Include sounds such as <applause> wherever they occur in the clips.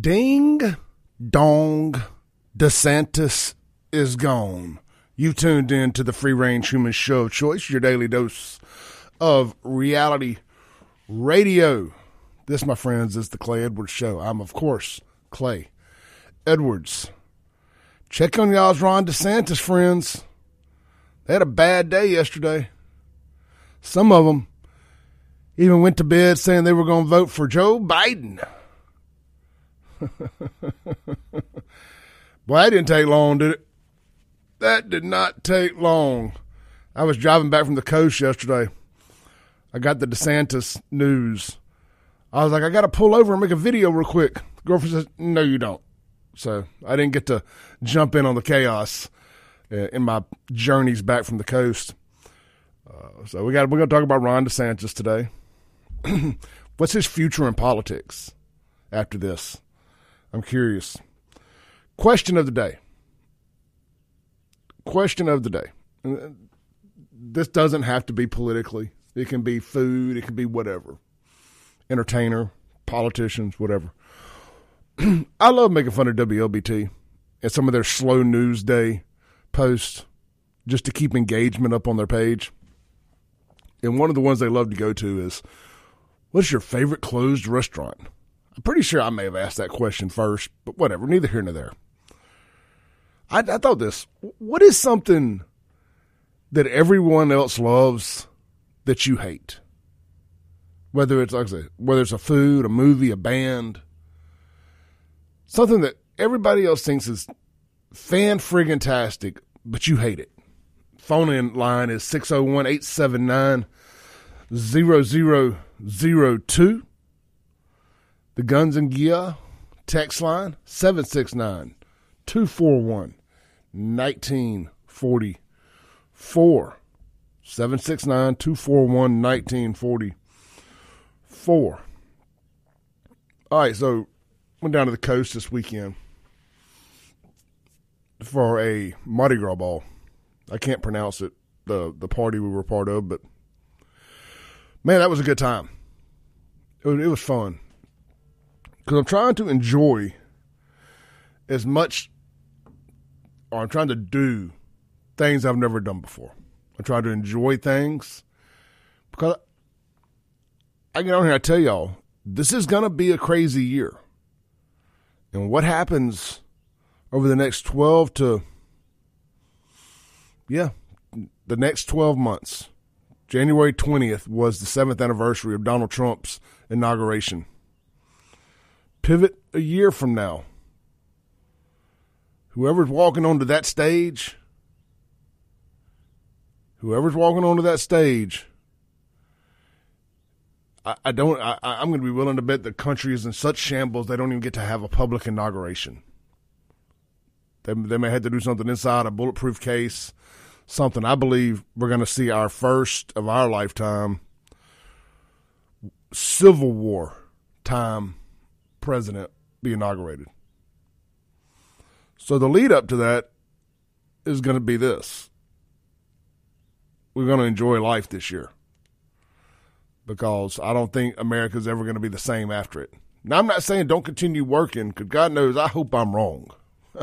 Ding dong, DeSantis is gone. You tuned in to the Free Range Human Show of Choice, your daily dose of reality radio. This, my friends, is the Clay Edwards Show. I'm, of course, Clay Edwards. Check on y'all's Ron DeSantis friends. They had a bad day yesterday. Some of them even went to bed saying they were going to vote for Joe Biden. <laughs> Boy, that didn't take long, did it? That did not take long. I was driving back from the coast yesterday. I got the DeSantis news. I was like, I got to pull over and make a video real quick. Girlfriend says, No, you don't. So I didn't get to jump in on the chaos uh, in my journeys back from the coast. Uh, so we got we're going to talk about Ron DeSantis today. <clears throat> What's his future in politics after this? I'm curious. Question of the day. Question of the day. Uh, this doesn't have to be politically. It can be food. It can be whatever. Entertainer, politicians, whatever. <clears throat> I love making fun of WLBT and some of their slow news day posts just to keep engagement up on their page. And one of the ones they love to go to is, What's your favorite closed restaurant? I'm pretty sure I may have asked that question first, but whatever, neither here nor there. I, I thought this what is something that everyone else loves that you hate? Whether it's like I said, whether it's a food, a movie, a band, something that everybody else thinks is fan friggin' tastic, but you hate it. Phone in line is 601 879 0002. The Guns and Gear text line 769 241 1944. 769 241 1944. All right, so went down to the coast this weekend for a Mardi Gras ball. I can't pronounce it, the, the party we were part of, but man, that was a good time. It was, it was fun because I'm trying to enjoy as much, or I'm trying to do things I've never done before. I'm trying to enjoy things because I get on here. I tell y'all, this is to be a crazy year, and what happens over the next 12 to yeah, the next 12 months. January 20th was the seventh anniversary of Donald Trump's inauguration. Pivot a year from now. Whoever's walking onto that stage, whoever's walking onto that stage, I, I don't. I, I'm going to be willing to bet the country is in such shambles they don't even get to have a public inauguration. They, they may have to do something inside a bulletproof case, something. I believe we're going to see our first of our lifetime Civil War time president be inaugurated. So the lead up to that is going to be this. We're going to enjoy life this year because I don't think America's ever going to be the same after it. Now, I'm not saying don't continue working because God knows I hope I'm wrong. <laughs>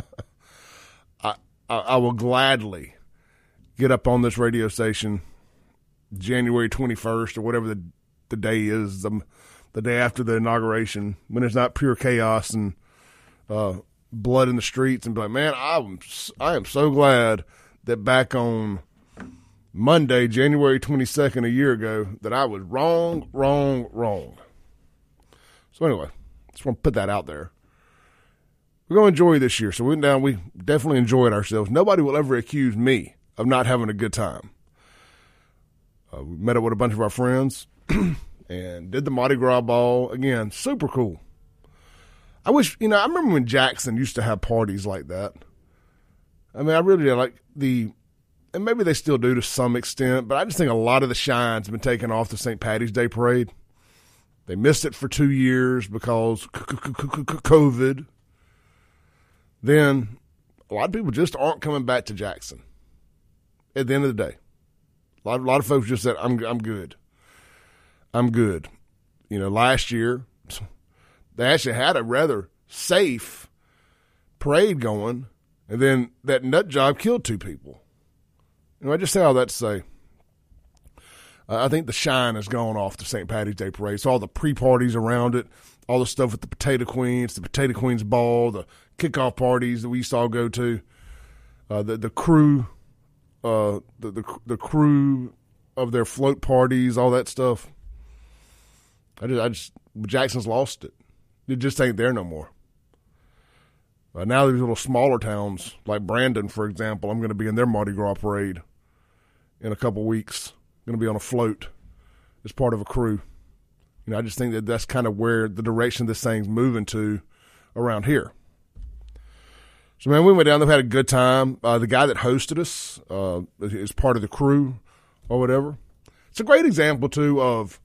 I, I, I will gladly get up on this radio station January 21st or whatever the the day is, the, the day after the inauguration, when it's not pure chaos and uh, blood in the streets, and be like, man, I'm I am so glad that back on Monday, January 22nd, a year ago, that I was wrong, wrong, wrong. So anyway, just want to put that out there we're going to enjoy this year. So we went down. We definitely enjoyed ourselves. Nobody will ever accuse me of not having a good time. Uh, we met up with a bunch of our friends <clears throat> and did the Mardi Gras ball again. Super cool. I wish you know. I remember when Jackson used to have parties like that. I mean, I really did like the, and maybe they still do to some extent, but I just think a lot of the shine's been taken off the St. Patty's Day parade. They missed it for two years because COVID then a lot of people just aren't coming back to Jackson. At the end of the day, a lot, a lot of folks just said, "I'm I'm good, I'm good." You know, last year they actually had a rather safe parade going, and then that nut job killed two people. You know, I just say all that to say, uh, I think the shine has gone off the St. Patty's Day parade. So all the pre-parties around it, all the stuff with the Potato Queens, the Potato Queens Ball, the kickoff parties that we used to all go to, uh, the the crew, uh, the, the the crew of their float parties, all that stuff. I just, I just Jackson's lost it. It just ain't there no more. Uh, now these little smaller towns like Brandon, for example, I'm going to be in their Mardi Gras parade in a couple weeks. Going to be on a float as part of a crew. You know, I just think that that's kind of where the direction this thing's moving to around here. So, man, we went down. They've had a good time. Uh, the guy that hosted us uh, is part of the crew or whatever. It's a great example too of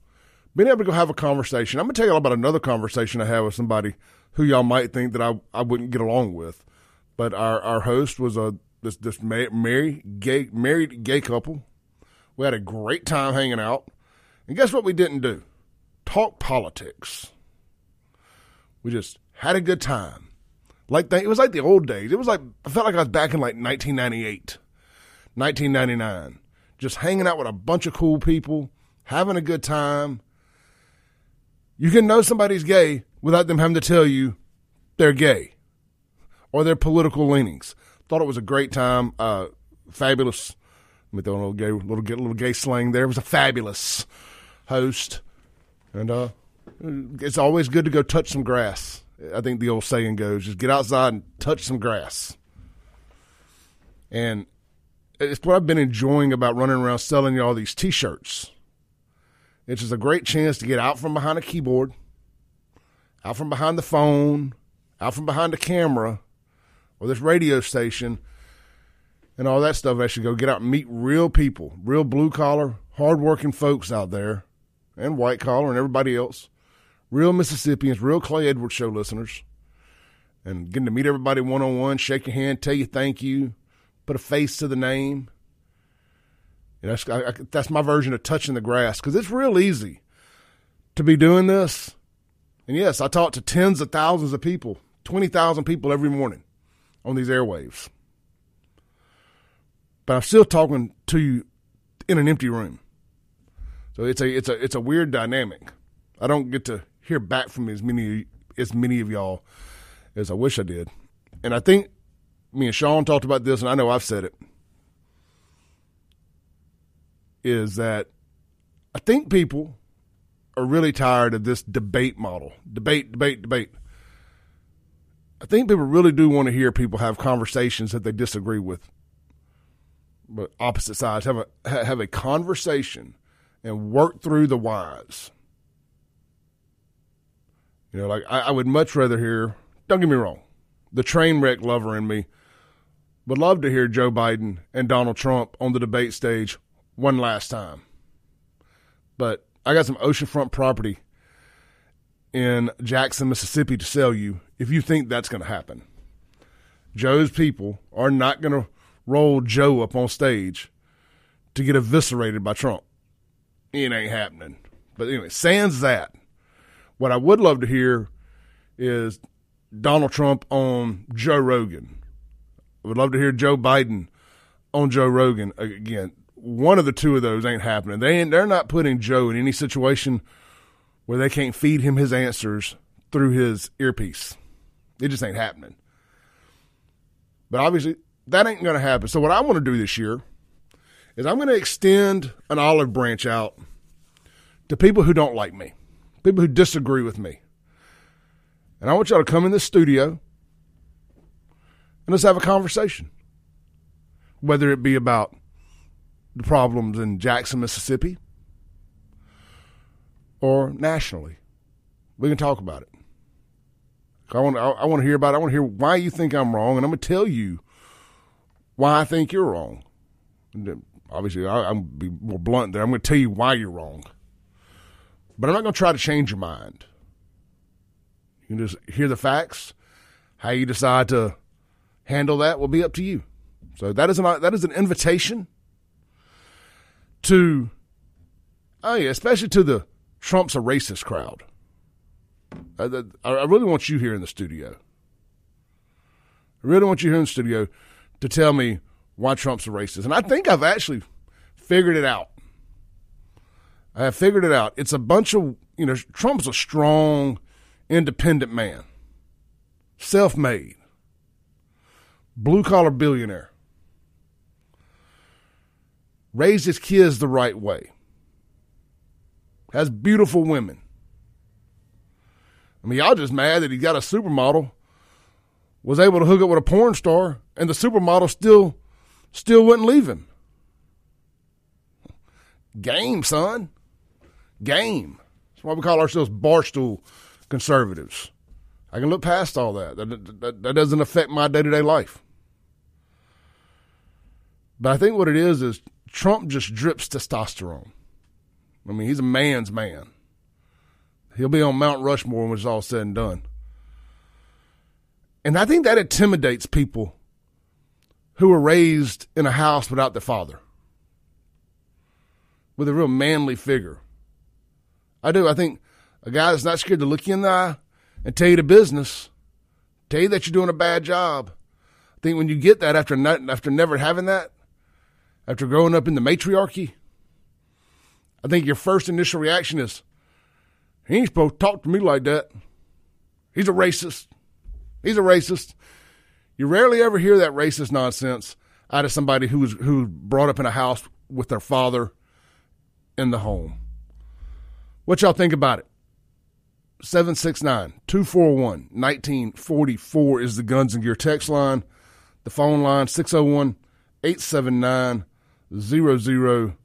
being able to go have a conversation. I'm gonna tell you all about another conversation I had with somebody who y'all might think that I I wouldn't get along with, but our our host was a this this married gay married gay couple. We had a great time hanging out, and guess what? We didn't do talk politics. We just had a good time. Like it was like the old days. It was like I felt like I was back in like 1998, 1999, just hanging out with a bunch of cool people, having a good time you can know somebody's gay without them having to tell you they're gay or their political leanings. Thought it was a great time. Uh, fabulous. Let me throw a little gay, little, little gay slang there. It was a fabulous host, and uh, it's always good to go touch some grass. I think the old saying goes: just get outside and touch some grass. And it's what I've been enjoying about running around selling you all these T-shirts. It's just a great chance to get out from behind a keyboard, out from behind the phone, out from behind the camera, or this radio station, and all that stuff. I should go get out and meet real people, real blue collar, hardworking folks out there, and white collar and everybody else, real Mississippians, real Clay Edwards show listeners, and getting to meet everybody one on one, shake your hand, tell you thank you, put a face to the name that's I, I, that's my version of touching the grass because it's real easy to be doing this. And yes, I talk to tens of thousands of people, twenty thousand people every morning on these airwaves. But I'm still talking to you in an empty room. So it's a it's a it's a weird dynamic. I don't get to hear back from as many as many of y'all as I wish I did. And I think me and Sean talked about this, and I know I've said it. Is that I think people are really tired of this debate model. Debate, debate, debate. I think people really do want to hear people have conversations that they disagree with, but opposite sides have a have a conversation and work through the whys. You know, like I, I would much rather hear. Don't get me wrong, the train wreck lover in me would love to hear Joe Biden and Donald Trump on the debate stage one last time. But I got some oceanfront property in Jackson, Mississippi to sell you if you think that's going to happen. Joe's people are not going to roll Joe up on stage to get eviscerated by Trump. It ain't happening. But anyway, sans that, what I would love to hear is Donald Trump on Joe Rogan. I would love to hear Joe Biden on Joe Rogan again one of the two of those ain't happening. They ain't, they're not putting Joe in any situation where they can't feed him his answers through his earpiece. It just ain't happening. But obviously, that ain't going to happen. So what I want to do this year is I'm going to extend an olive branch out to people who don't like me, people who disagree with me. And I want y'all to come in the studio and let's have a conversation. Whether it be about the problems in Jackson, Mississippi, or nationally. We can talk about it. I want, I, want to hear about it. I want to hear why you think I'm wrong, and I'm going to tell you why I think you're wrong. Uh, obviously, I, I'm be more blunt there. I'm going to tell you why you're wrong, but I'm not going to try to change your mind. You can just hear the facts. How you decide to handle that will be up to you. So that is an that is an invitation to, oh yeah, especially to the Trump's a racist crowd. I, I really want you here in the studio. I really want you here in the studio to tell me why Trump's a racist. And I think I've actually figured it out. I have figured it out. It's a bunch of, you know, Trump's a strong, independent man, self made, blue collar billionaire, raised his kids the right way, has beautiful women. I mean, y'all just mad that he got a supermodel, was able to hook up with a porn star, and the supermodel still, still wouldn't leave him. Game, son. Game. That's why we call ourselves barstool conservatives. I can look past all that. That, that, that doesn't affect my day to day life. But I think what it is is Trump just drips testosterone. I mean, he's a man's man. He'll be on Mount Rushmore when it's all said and done. And I think that intimidates people who were raised in a house without their father, with a real manly figure. I do. I think a guy that's not scared to look you in the eye and tell you the business, tell you that you're doing a bad job. I think when you get that after not, after never having that, after growing up in the matriarchy, I think your first initial reaction is, he ain't supposed to talk to me like that. He's a racist. He's a racist. You rarely ever hear that racist nonsense out of somebody who was who brought up in a house with their father in the home. What y'all think about it? 769 241 1944 is the Guns and Gear text line. The phone line 601 879 0002.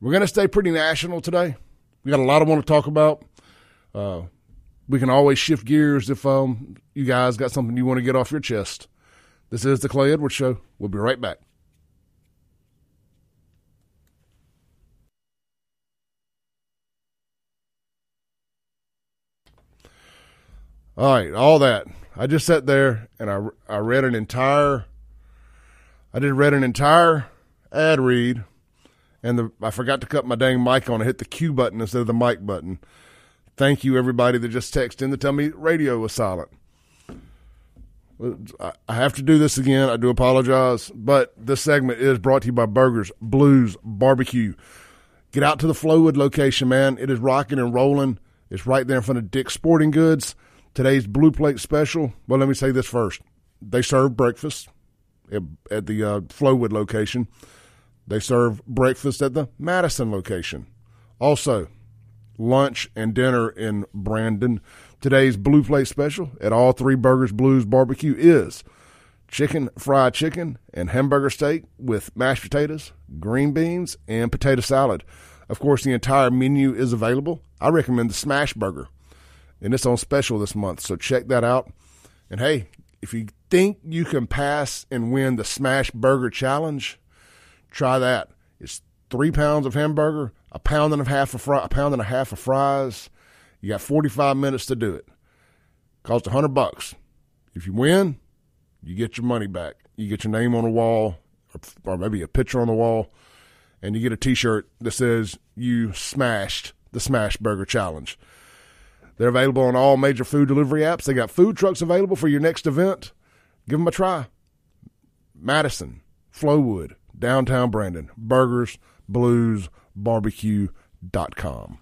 We're going to stay pretty national today. We got a lot I want to talk about. Uh, we can always shift gears if um, you guys got something you want to get off your chest. This is the Clay Edwards Show. We'll be right back. All right, all that. I just sat there and I, I read an entire, I did read an entire ad read and the, I forgot to cut my dang mic on I hit the Q button instead of the mic button. Thank you, everybody that just texted in to tell me radio was silent. I have to do this again. I do apologize, but this segment is brought to you by Burgers Blues Barbecue. Get out to the Flowwood location, man. It is rocking and rolling. It's right there in front of Dick's Sporting Goods. Today's Blue Plate special. Well, let me say this first. They serve breakfast at, the uh, Flowwood location. They serve breakfast at the Madison location. Also, lunch and dinner in Brandon. Today's Blue Plate special at all three Burgers Blues Barbecue is chicken fried chicken and hamburger steak with mashed potatoes, green beans, and potato salad. Of course, the entire menu is available. I recommend the Smash Burger, and it's on special this month, so check that out. And hey, if you think you can pass and win the Smash Burger Challenge, Try that. It's three pounds of hamburger, a pound and a half of a pound and a half of fries. You got 45 minutes to do it. Cost a hundred bucks. If you win, you get your money back. You get your name on the wall, or maybe a picture on the wall, and you get a T-shirt that says you smashed the Smash Burger Challenge. They're available on all major food delivery apps. They got food trucks available for your next event. Give them a try. Madison, Flowwood, downtown Brandon. Burgers, Blues, Barbecue.com.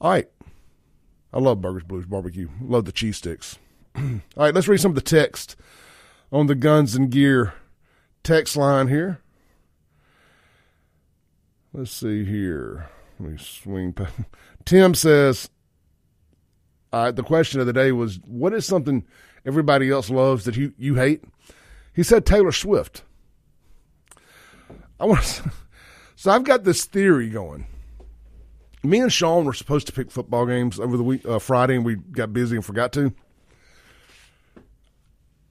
All right. I love Burgers, Blues, Barbecue. Love the cheese sticks. <clears throat> All right, let's read some of the text on the Guns and Gear text line here. Let's see here. Let me swing. <laughs> Tim says, uh, the question of the day was, what is something everybody else loves that you, you hate? He said Taylor Swift. I want to, <laughs> so I've got this theory going. Me and Sean were supposed to pick football games over the week uh, Friday, and we got busy and forgot to.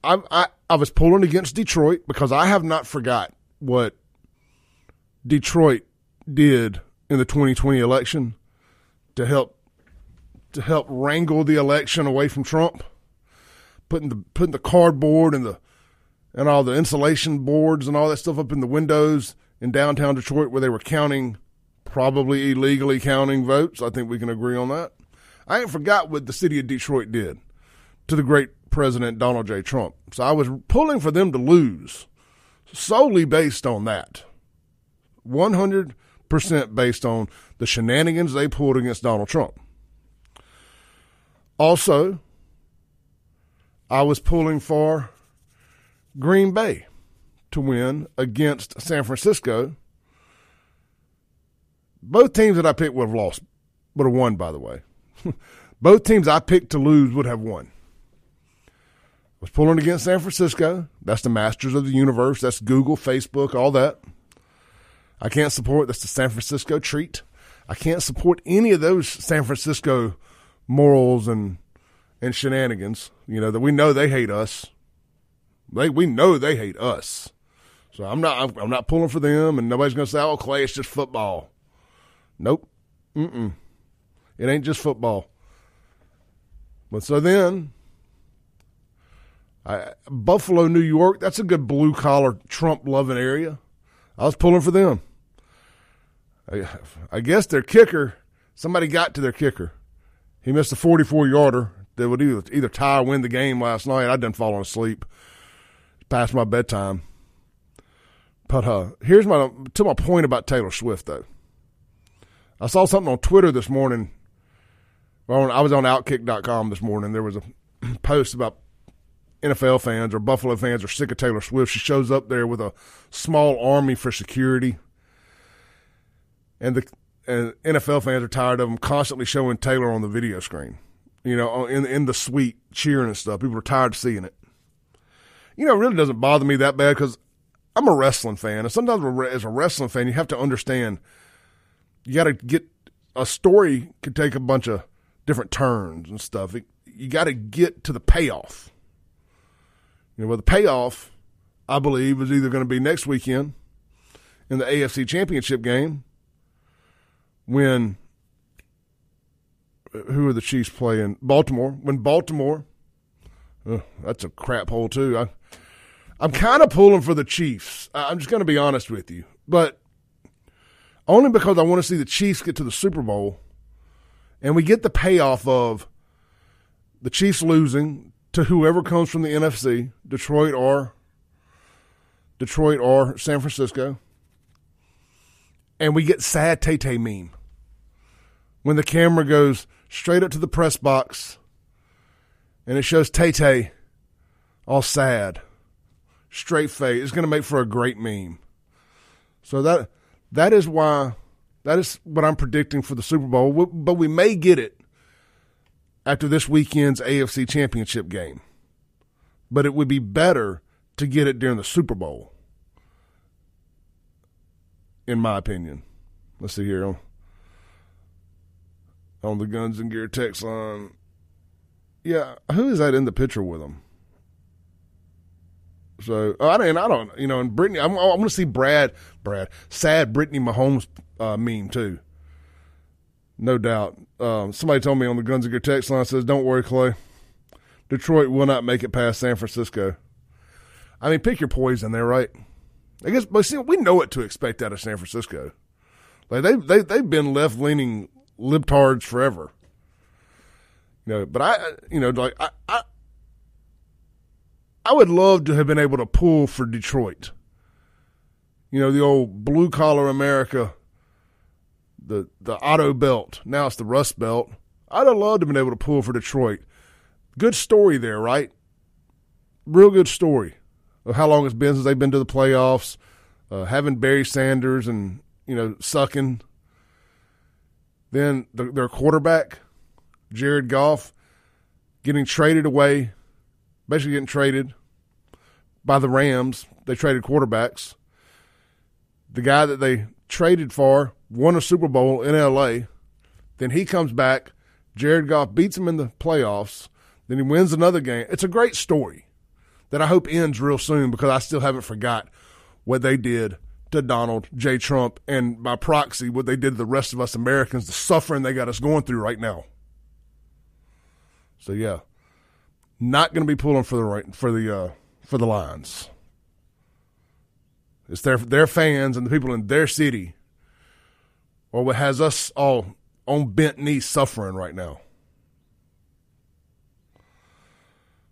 I, I I was pulling against Detroit because I have not forgot what Detroit did in the 2020 election to help to help wrangle the election away from Trump, putting the putting the cardboard and the and all the insulation boards and all that stuff up in the windows in downtown Detroit where they were counting probably illegally counting votes. I think we can agree on that. I ain't forgot what the city of Detroit did to the great President Donald J. Trump. So I was pulling for them to lose solely based on that. 100% based on the shenanigans they pulled against Donald Trump. Also, I was pulling for Green Bay to win against San Francisco. Both teams that I picked would have lost, would have won, by the way. <laughs> Both teams I picked to lose would have won. I was pulling against San Francisco. That's the masters of the universe. That's Google, Facebook, all that. I can't support that's the San Francisco treat. I can't support any of those San Francisco morals and and shenanigans. You know that we know they hate us. They we know they hate us. So I'm not I'm, I'm not pulling for them, and nobody's going to say, "Oh, Clay, it's just football." Nope. Mm-mm. It ain't just football. But so then, I, Buffalo, New York, that's a good blue collar Trump loving area. I was pulling for them. I, I guess their kicker, somebody got to their kicker. He missed a 44 yarder that would either, either tie or win the game last night. I'd done fallen asleep past my bedtime. But uh, here's my to my point about Taylor Swift though. I saw something on Twitter this morning. I was on Outkick.com this morning. There was a <clears throat> post about NFL fans or Buffalo fans are sick of Taylor Swift. She shows up there with a small army for security, and the and NFL fans are tired of them constantly showing Taylor on the video screen. You know, in in the suite cheering and stuff. People are tired of seeing it. You know, it really doesn't bother me that bad because I'm a wrestling fan, and sometimes as a wrestling fan, you have to understand you got to get a story could take a bunch of different turns and stuff. It, you got to get to the payoff. You know, well, the payoff, I believe, is either going to be next weekend in the AFC Championship game when who are the Chiefs playing? Baltimore. When Baltimore, that's a crap hole too. I, I'm kind of pulling for the Chiefs. I'm just going to be honest with you, but only because I want to see the Chiefs get to the Super Bowl, and we get the payoff of the Chiefs losing to whoever comes from the NFC, Detroit or Detroit or San Francisco, and we get sad Tay Tay meme when the camera goes straight up to the press box and it shows Tay Tay all sad, straight face. It's going to make for a great meme. So that that is why that is what I'm predicting for the Super Bowl. But we may get it after this weekend's AFC Championship game. But it would be better to get it during the Super Bowl, in my opinion. Let's see here on the Guns and Gear text line. Yeah, who is that in the picture with him? So I don't, I don't, you know, and Brittany, I'm, I'm going to see Brad, Brad, sad Brittany Mahomes uh, meme too. No doubt. Um, somebody told me on the Guns and Gear text line says, "Don't worry, Clay. Detroit will not make it past San Francisco." I mean, pick your poison there, right? I guess, but see, we know what to expect out of San Francisco. Like they they they've been left leaning libtards forever. You know, but I, you know, like I, I, I would love to have been able to pull for Detroit. You know, the old blue collar America, the the auto belt. Now it's the Rust Belt. I'd have loved to have been able to pull for Detroit. Good story there, right? Real good story of how long it's been since they've been to the playoffs. Uh, having Barry Sanders and you know sucking then the, their quarterback, Jared Goff, getting traded away, basically getting traded by the Rams. They traded quarterbacks. The guy that they traded for won a Super Bowl in LA. Then he comes back. Jared Goff beats him in the playoffs. Then he wins another game. It's a great story that I hope ends real soon because I still haven't forgot what they did to Donald J. Trump and by proxy what they did to the rest of us Americans, the suffering they got us going through right now. So yeah, not going to be pulling for the right for the uh, for the Lions. It's their their fans and the people in their city or what has us all on bent knees suffering right now.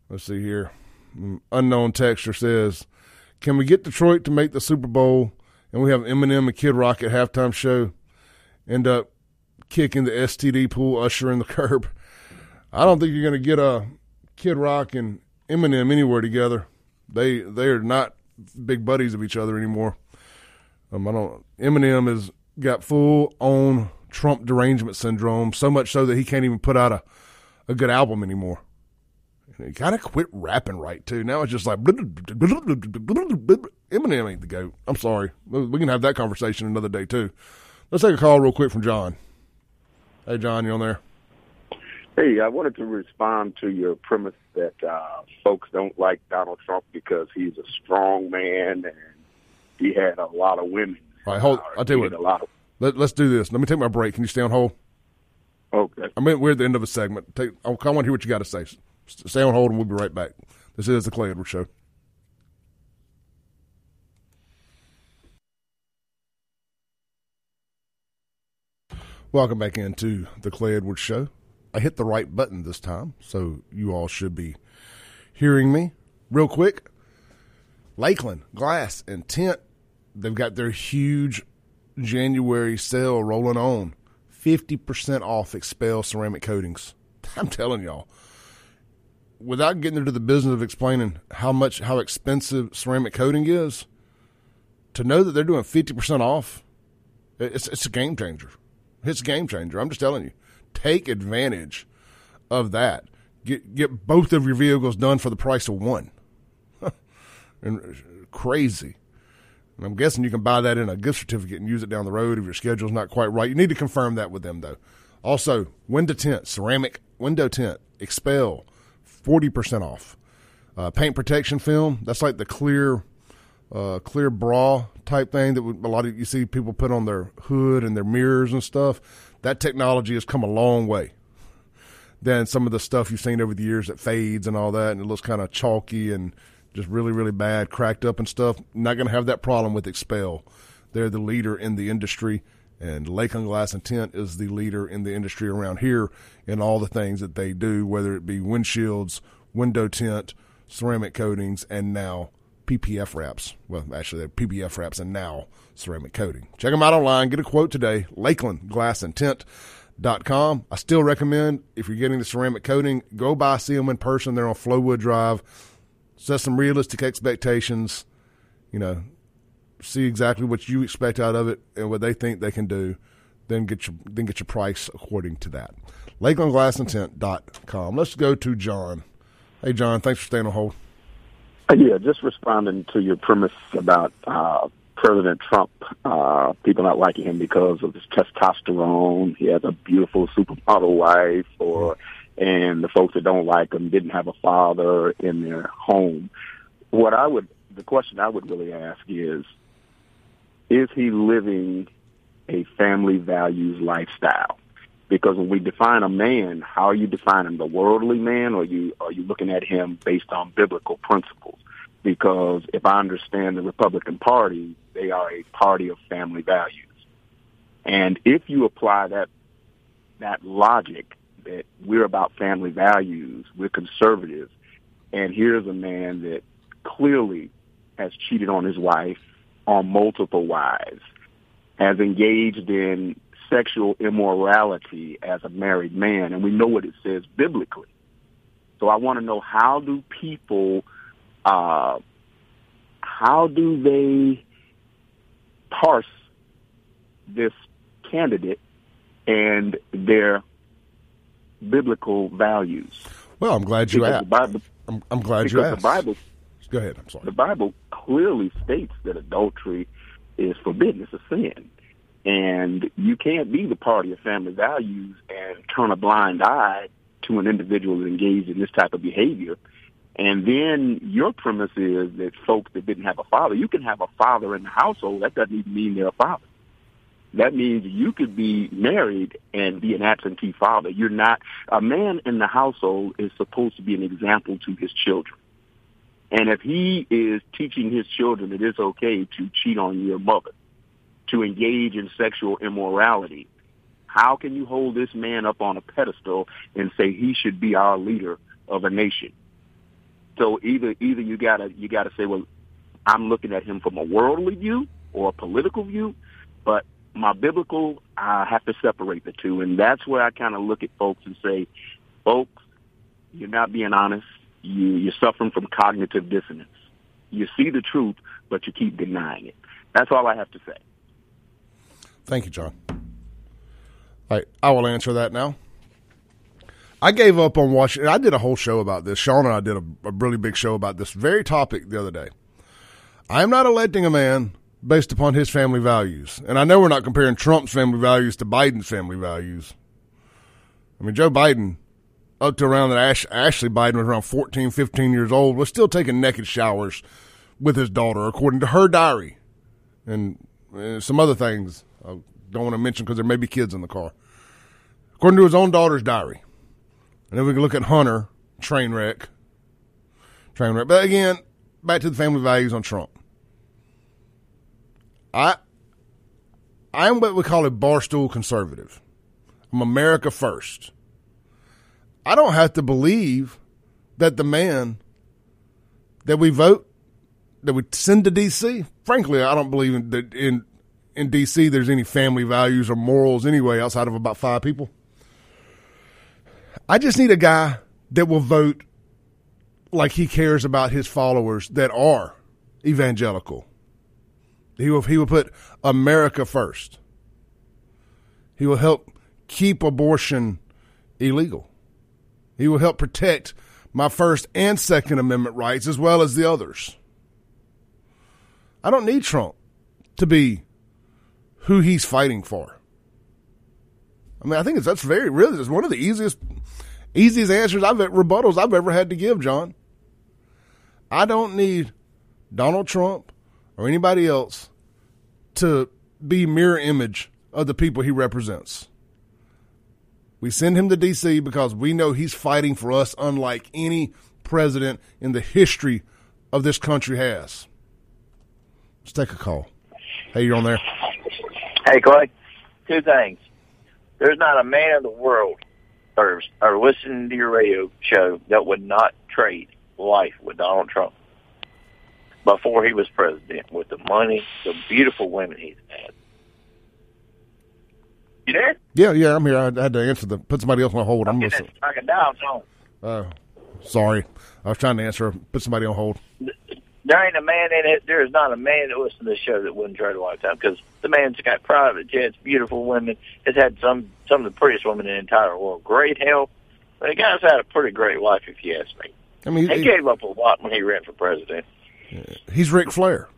Let's see here. Mm, unknown texture says, "Can we get Detroit to make the Super Bowl and we have Eminem and Kid Rock at halftime show? End up kicking the STD pool, usher in the <laughs> curb. I don't think you're going to get a Kid Rock and Eminem anywhere together. They they are not big buddies of each other anymore. Um, I don't. Eminem has got full on Trump derangement syndrome, so much so that he can't even put out a, a good album anymore. Kind of quit rapping right too. Now it's just like Eminem ain't the goat. I'm sorry. We can have that conversation another day too. Let's take a call real quick from John. Hey, John, you on there? Hey, I wanted to respond to your premise that uh, folks don't like Donald Trump because he's a strong man and he had a lot of women. All right, hold. Uh, I'll tell you what. A lot of, let, us do this. Let me take my break. Can you stay on hold? Okay. I mean, we're at the end of a segment. Take, I want to hear what you got to say. Stay on hold, and we'll be right back. This is the Clay Edwards Show. Welcome back into the Clay Edwards Show. I hit the right button this time, so you all should be hearing me. Real quick, Lakeland Glass and Tint, they've got their huge January sale rolling on. 50% off XPEL ceramic coatings. <laughs> I'm telling y'all without getting into the business of explaining how much how expensive ceramic coating is, to know that they're doing fifty percent off, it's it's a game changer. It's a game changer. I'm just telling you, take advantage of that. Get get both of your vehicles done for the price of one. <laughs> and uh, crazy. And I'm guessing you can buy that in a gift certificate and use it down the road if your schedule's not quite right. You need to confirm that with them though. Also, window tint, ceramic window tint, XPEL 40% off. Uh, paint protection film, that's like the clear uh, clear bra type thing that a lot of you see people put on their hood and their mirrors and stuff. That technology has come a long way than some of the stuff you've seen over the years that fades and all that, and it looks kind of chalky and just really, really bad, cracked up and stuff. Not going to have that problem with XPEL. They're the leader in the industry and Lakeland Glass and Tint is the leader in the industry around here in all the things that they do, whether it be windshields, window tint, ceramic coatings, and now PPF wraps. Well, actually, they're PPF wraps and now ceramic coating. Check them out online. Get a quote today. Lakeland Glass and. Dot com. I still recommend if you're getting the ceramic coating, go by see them in person. They're on Flowwood Drive. Set some realistic expectations. You know, see exactly what you expect out of it and what they think they can do. Then get your then get your price according to that. LakelandGlassandTint.com. Let's go to John. Hey, John. Thanks for staying on hold. Uh, yeah, just responding to your premise about uh, President Trump, uh, people not liking him because of his testosterone. He has a beautiful supermodel wife, or and the folks that don't like him didn't have a father in their home. What I would, the question I would really ask is, is he living a family values lifestyle? Because when we define a man, how are you defining the worldly man, or are you are you looking at him based on biblical principles? Because if I understand the Republican Party, they are a party of family values, and if you apply that that logic that we're about family values, we're conservative, and here's a man that clearly has cheated on his wife, on multiple wives, has engaged in sexual immorality as a married man, and we know what it says biblically. So I want to know how do people, uh, how do they parse this candidate and their biblical values? Well, I'm glad you because asked. Bible, I'm, I'm, glad you asked. The Bible. Go ahead. I'm sorry. The Bible clearly states that adultery is forbidden. It's a sin. And you can't be the party of family values and turn a blind eye to an individual engaged in this type of behavior. And then your premise is that folks that didn't have a father, you can have a father in the household. That doesn't even mean they're a father. That means you could be married and be an absentee father. You're not, a man in the household is supposed to be an example to his children. And if he is teaching his children that it's okay to cheat on your mother, to engage in sexual immorality. How can you hold this man up on a pedestal and say he should be our leader of a nation? So either either you gotta you gotta say, well, I'm looking at him from a worldly view or a political view, but my biblical, I have to separate the two, and that's where I kind of look at folks and say, folks, you're not being honest. You, you're suffering from cognitive dissonance. You see the truth, but you keep denying it. That's all I have to say. Thank you, John. I will answer that now. I gave up on watching. I did a whole show about this. Sean and I did a, a really big show about this very topic the other day. I am not electing a man based upon his family values. And I know we're not comparing Trump's family values to Biden's family values. I mean, Joe Biden, up to around that Ash, Ashley Biden was around 14, 15 years old, was still taking naked showers with his daughter, according to her diary. And, and some other things I don't want to mention because there may be kids in the car. According to his own daughter's diary. And then we can look at Hunter, train wreck. Train wreck. But again, back to the family values on Trump. I I am what we call a barstool conservative. I'm America first. I don't have to believe that the man that we vote that we send to DC. Frankly, I don't believe in, that in in DC there's any family values or morals anyway outside of about five people. I just need a guy that will vote like he cares about his followers that are evangelical he will, he will put America first. He will help keep abortion illegal. He will help protect my First and Second Amendment rights as well as the others. I don't need Trump to be who he's fighting for. I mean, I think that's very really it's one of the easiest easiest answers I've rebuttals I've ever had to give, John. I don't need Donald Trump or anybody else to be mirror image of the people he represents. We send him to D.C. because we know he's fighting for us unlike any president in the history of this country has. Let's take a call. Hey, you're on there. Hey, Clay. Two things. There's not a man in the world or, or listening to your radio show that would not trade life with Donald Trump before he was president with the money, the beautiful women he's had. You there? Yeah, yeah, I'm here. I had to answer the put somebody else on hold. I'm listening. I can dial phone. Oh, uh, sorry. I was trying to answer. Put somebody on hold. There ain't a man in it. There is not a man that listens to this show that wouldn't trade a lifetime because the man's got private jets, beautiful women, has had some some of the prettiest women in the entire world, great health. But the guy's had a pretty great life, if you ask me. I mean, he, he gave up a lot when he ran for president. He's Ric Flair.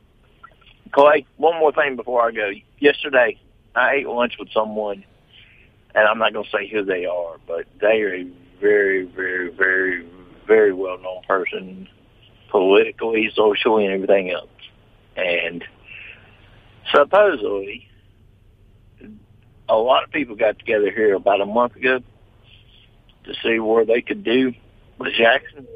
Clay, one more thing before I go. Yesterday, I ate lunch with someone, and I'm not going to say who they are, but they are a very, very, very, very well-known person politically, socially, and everything else. And supposedly, a lot of people got together here about a month ago to see where they could do with Jackson.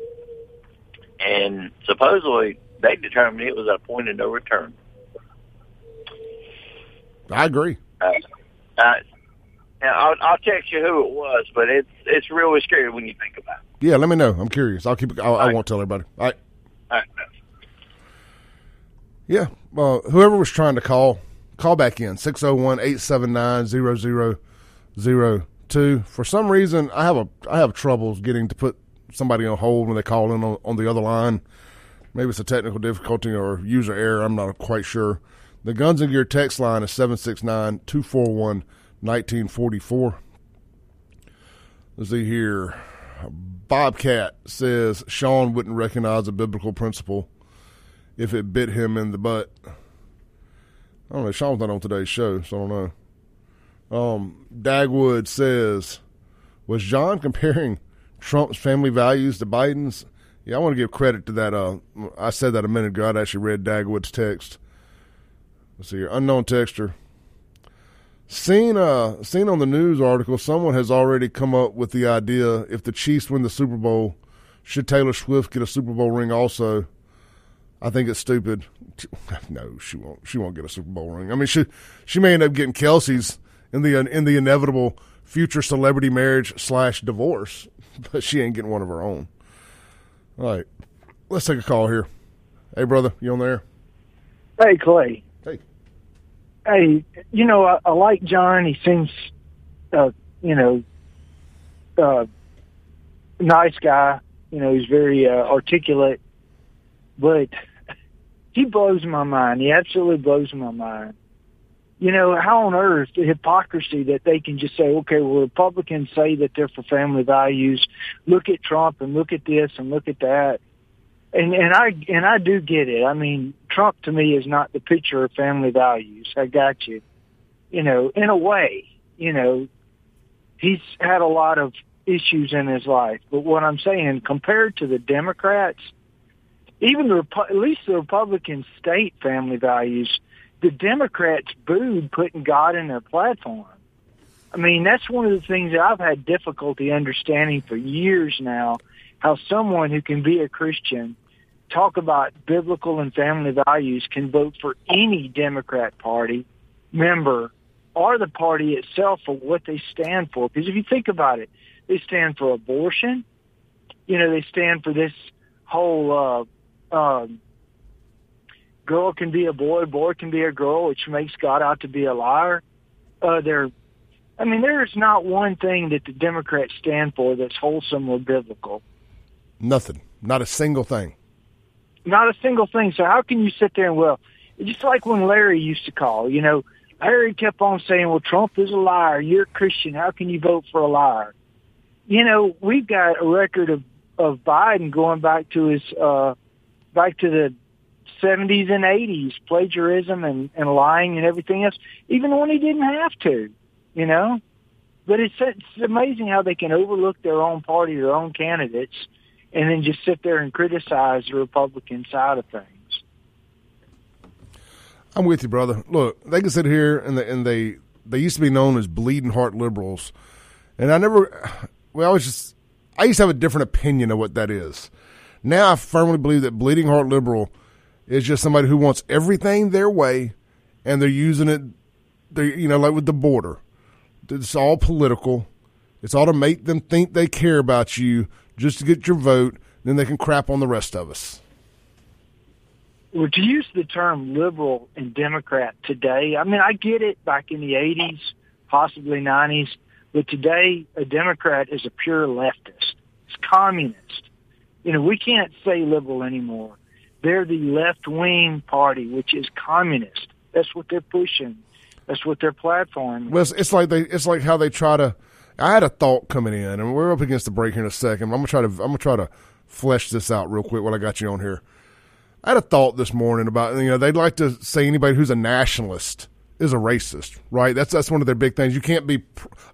And supposedly they determined it was a point of no return. I agree. Uh, uh, I'll, I'll text you who it was, but it's it's really scary when you think about it. Yeah, let me know. I'm curious. I'll keep. I'll, I won't tell everybody. All right. All right. Yeah. Uh, whoever was trying to call, call back in 601-879-0002. For some reason, I have a I have troubles getting to put somebody on hold when they call in on, on the other line. Maybe it's a technical difficulty or user error. I'm not quite sure. The Guns and Gear text line is 769 241 1944. Let's see here. Bobcat says Sean wouldn't recognize a biblical principle if it bit him in the butt. I don't know. Sean's not on today's show, so I don't know. Um, Dagwood says, was John comparing Trump's family values to Biden's? Yeah, I want to give credit to that. Uh, I said that a minute ago. I actually read Dagwood's text. Let's see here. Unknown texture. Seen, uh, seen on the news article, someone has already come up with the idea if the Chiefs win the Super Bowl, should Taylor Swift get a Super Bowl ring also? I think it's stupid. <laughs> No, she won't. She won't get a Super Bowl ring. I mean, she she may end up getting Kelce's in the in the inevitable future celebrity marriage slash divorce, <laughs> but she ain't getting one of her own. All right, let's take a call here. Hey, brother, you on there? Hey, Clay. Hey. You know, I, I like John. He seems, uh, you know, uh, nice guy. You know, he's very uh, articulate, but he blows my mind. He absolutely blows my mind. You know, how on earth the hypocrisy that they can just say, okay, well, Republicans say that they're for family values. Look at Trump and look at this and look at that. And and I and I do get it. I mean, Trump to me is not the picture of family values. I got you. You know, in a way, you know, he's had a lot of issues in his life. But what I'm saying, compared to the Democrats, even the at least the Republican state family values, the Democrats booed putting God in their platform. I mean, that's one of the things that I've had difficulty understanding for years now. How someone who can be a Christian talk about biblical and family values can vote for any Democrat Party member or the party itself for what they stand for. Because if you think about it, they stand for abortion. You know, they stand for this whole uh, um, girl can be a boy, boy can be a girl, which makes God out to be a liar. Uh, they're, I mean, there is not one thing that the Democrats stand for that's wholesome or biblical. Nothing. Not a single thing. Not a single thing. So how can you sit there and well, just like when Larry used to call, you know, Larry kept on saying, "Well, Trump is a liar. You're a Christian. How can you vote for a liar?" You know, we've got a record of of Biden going back to his uh back to the 70s and 80s, plagiarism and and lying and everything else, even when he didn't have to, you know. But it's it's amazing how they can overlook their own party, their own candidates, and then just sit there and criticize the Republican side of things. I'm with you, brother. Look, they can sit here and they, and they they used to be known as bleeding heart liberals, and I never. Well, I was just I used to have a different opinion of what that is. Now I firmly believe that bleeding heart liberal is just somebody who wants everything their way, and they're using it. They you know like with the border, it's all political. It's all to make them think they care about you, just to get your vote. Then they can crap on the rest of us. Well, to use the term liberal and Democrat today, I mean, I get it back in the 80s, possibly 90s, but today a Democrat is a pure leftist. It's communist. You know, we can't say liberal anymore. They're the left-wing party, which is communist. That's what they're pushing. That's what their platform. Is. Well, it's, it's like they, it's like how they try to. I had a thought coming in, and we're up against the break here in a second. I'm gonna try to, I'm gonna try to flesh this out real quick while I got you on here. I had a thought this morning about you know they'd like to say anybody who's a nationalist is a racist, right? That's that's one of their big things. You can't be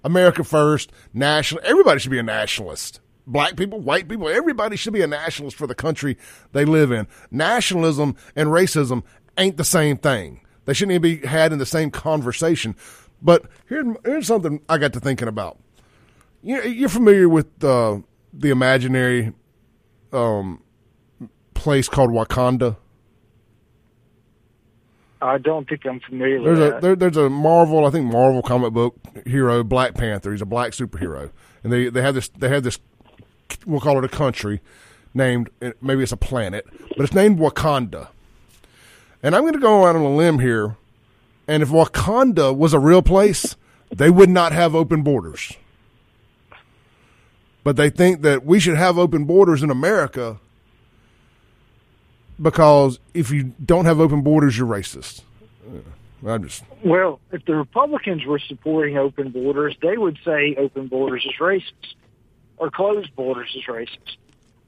America first, national. Everybody should be a nationalist. Black people, white people, everybody should be a nationalist for the country they live in. Nationalism and racism ain't the same thing. They shouldn't even be had in the same conversation. But here, here's something I got to thinking about. You're familiar with uh, the imaginary um, place called Wakanda? I don't think I'm familiar there's with a, that. There, there's a Marvel, I think Marvel comic book hero, Black Panther. He's a black superhero, and they they have this they have this we'll call it a country named maybe it's a planet, but it's named Wakanda. And I'm going to go out on a limb here, and if Wakanda was a real place, they would not have open borders. But they think that we should have open borders in America because if you don't have open borders, you're racist. I just well, if the Republicans were supporting open borders, they would say open borders is racist or closed borders is racist.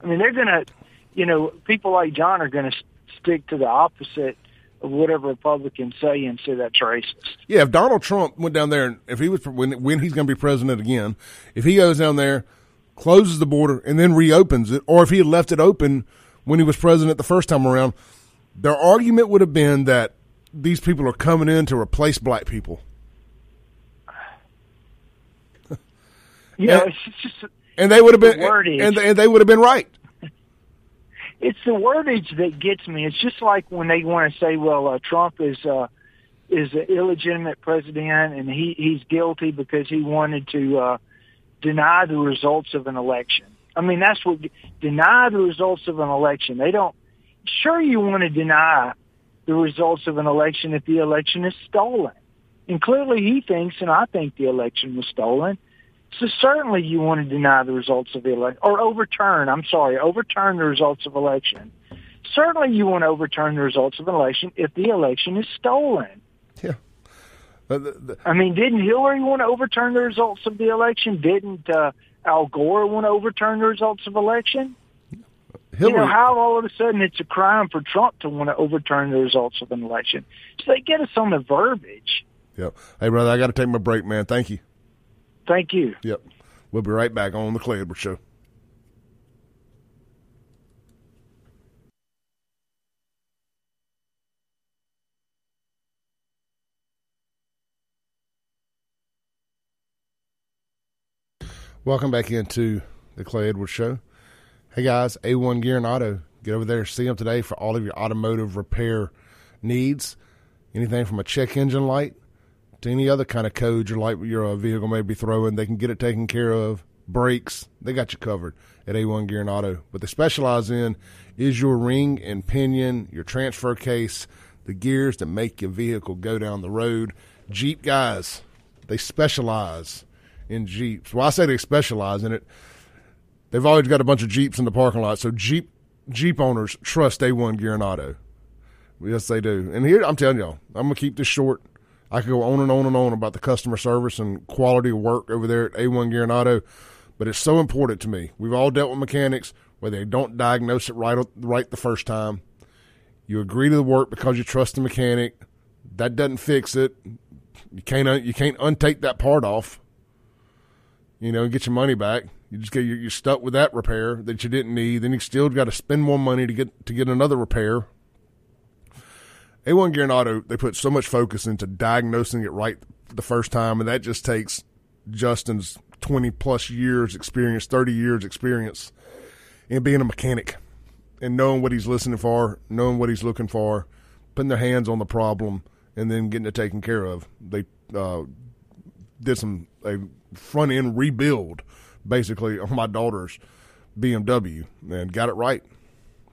I mean, they're going to, you know, people like John are going to stick to the opposite of whatever Republicans say and say that's racist. Yeah, if Donald Trump went down there and if he was when when he's going to be president again, if he goes down there, closes the border and then reopens it, or if he had left it open when he was president the first time around, their argument would have been that these people are coming in to replace black people. You know, it's just and they would have been the wordage. and, and they would have been right. <laughs> it's the wordage that gets me. It's just like when they want to say, "Well, uh, Trump is uh, is an illegitimate president, and he he's guilty because he wanted to uh, deny the results of an election." I mean, that's what deny the results of an election. They don't. Sure, you want to deny the results of an election if the election is stolen, and clearly he thinks, and I think the election was stolen. So certainly you want to deny the results of the election or overturn, I'm sorry, overturn the results of election. Certainly you want to overturn the results of an election if the election is stolen. Yeah. Uh, the, the, I mean, didn't Hillary want to overturn the results of the election? Didn't uh, Al Gore want to overturn the results of election? Hillary, you know, how all of a sudden it's a crime for Trump to want to overturn the results of an election. So they get us on the verbiage. Yep. Hey, brother, I got to take my break, man. Thank you. Thank you. Yep. We'll be right back on the Clay Edwards Show. Welcome back into the Clay Edwards Show. Hey guys, A1 Gear and Auto. Get over there, see them today for all of your automotive repair needs. Anything from a check engine light to any other kind of code your light your uh, vehicle may be throwing. They can get it taken care of. Brakes, they got you covered at A1 Gear and Auto. What they specialize in is your ring and pinion, your transfer case, the gears that make your vehicle go down the road. Jeep guys, they specialize in Jeeps. Well, I say they specialize in it. They've always got a bunch of Jeeps in the parking lot, so Jeep Jeep owners trust A1 Gear and Auto. Yes, they do. And here, I'm telling y'all, I'm gonna keep this short. I could go on and on and on about the customer service and quality of work over there at A1 Gear and Auto, but it's so important to me. We've all dealt with mechanics where they don't diagnose it right right the first time. You agree to the work because you trust the mechanic. That doesn't fix it. You can't you can't untake that part off. You know, and get your money back. You just get you're stuck with that repair that you didn't need. Then you still got to spend more money to get to get another repair a1 Gear and Auto, they put so much focus into diagnosing it right the first time, and that just takes Justin's 20 plus years experience, 30 years experience in being a mechanic and knowing what he's listening for, knowing what he's looking for, putting their hands on the problem, and then getting it taken care of. They uh, did some a front end rebuild basically on my daughter's BMW and got it right.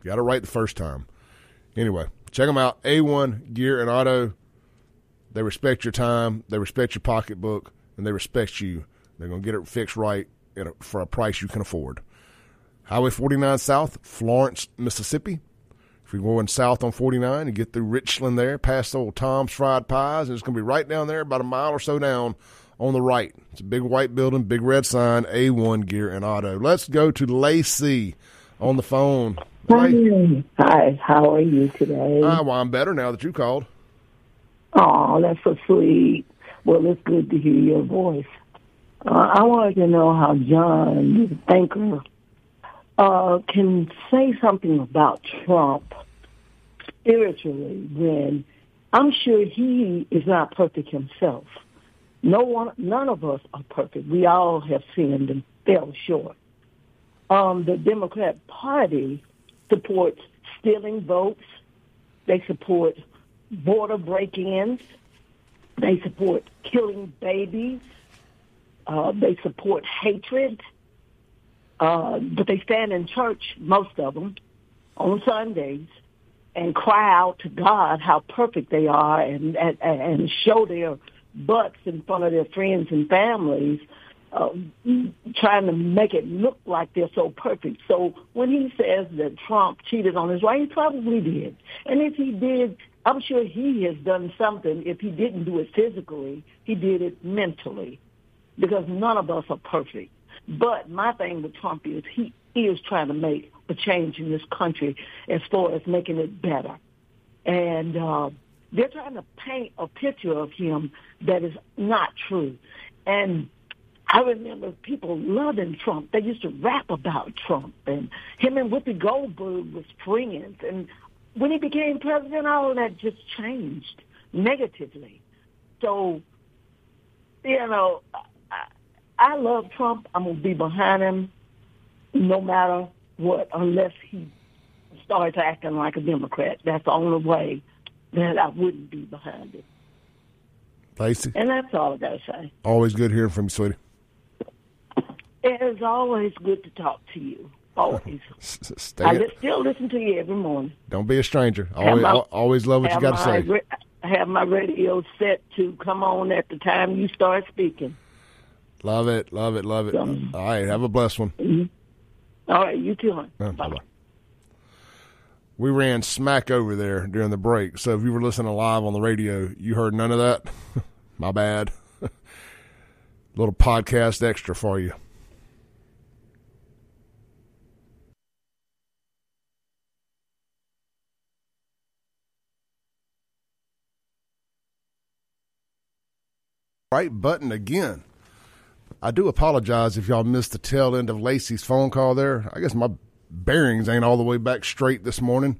Got it right the first time. Anyway, Check them out. A1 Gear and Auto. They respect your time, they respect your pocketbook, and they respect you. They're going to get it fixed right a, for a price you can afford. Highway 49 South, Florence, Mississippi. If you're going south on 49, you get through Richland there, past old Tom's Fried Pies, and it's going to be right down there, about a mile or so down on the right. It's a big white building, big red sign, A1 Gear and Auto. Let's go to Lacey on the phone. Hi. Hi, how are you today? Uh, well, I'm better now that you called. Oh, that's so sweet. Well, it's good to hear your voice. Uh, I wanted to know how John, the thinker, uh, can say something about Trump spiritually when I'm sure he is not perfect himself. No one, none of us are perfect. We all have sinned and fell short. Um, the Democrat Party supports stealing votes. They support border break-ins. They support killing babies. Uh, they support hatred. Uh, but they stand in church, most of them, on Sundays and cry out to God how perfect they are and, and, and show their butts in front of their friends and families uh, trying to make it look like they're so perfect. So when he says that Trump cheated on his wife, he probably did. And if he did, I'm sure he has done something. If he didn't do it physically, he did it mentally because none of us are perfect. But my thing with Trump is he is trying to make a change in this country as far as making it better. And uh, they're trying to paint a picture of him that is not true. And I remember people loving Trump. They used to rap about Trump, and him and Whoopi Goldberg was friends. And when he became president, all of that just changed negatively. So, you know, I, I love Trump. I'm gonna be behind him, no matter what, unless he starts acting like a Democrat. That's the only way that I wouldn't be behind it. Lacey, And that's all I gotta say. always good hearing from you, sweetie. It is always good to talk to you. Always. <laughs> Stay I li- still listen to you every morning. Don't be a stranger. Always, my- always love what you got to say. ra- have my radio set to come on at the time you start speaking. Love it, love it, love it. All Um, right, have a blessed one. All right, you too, hon. Uh, Bye. We ran smack over there during the break. So if you were listening live on the radio, you heard none of that. <laughs> My bad. <laughs> Little podcast extra for you. Right button again. I do apologize if y'all missed the tail end of Lacey's phone call there. I guess my bearings ain't all the way back straight this morning.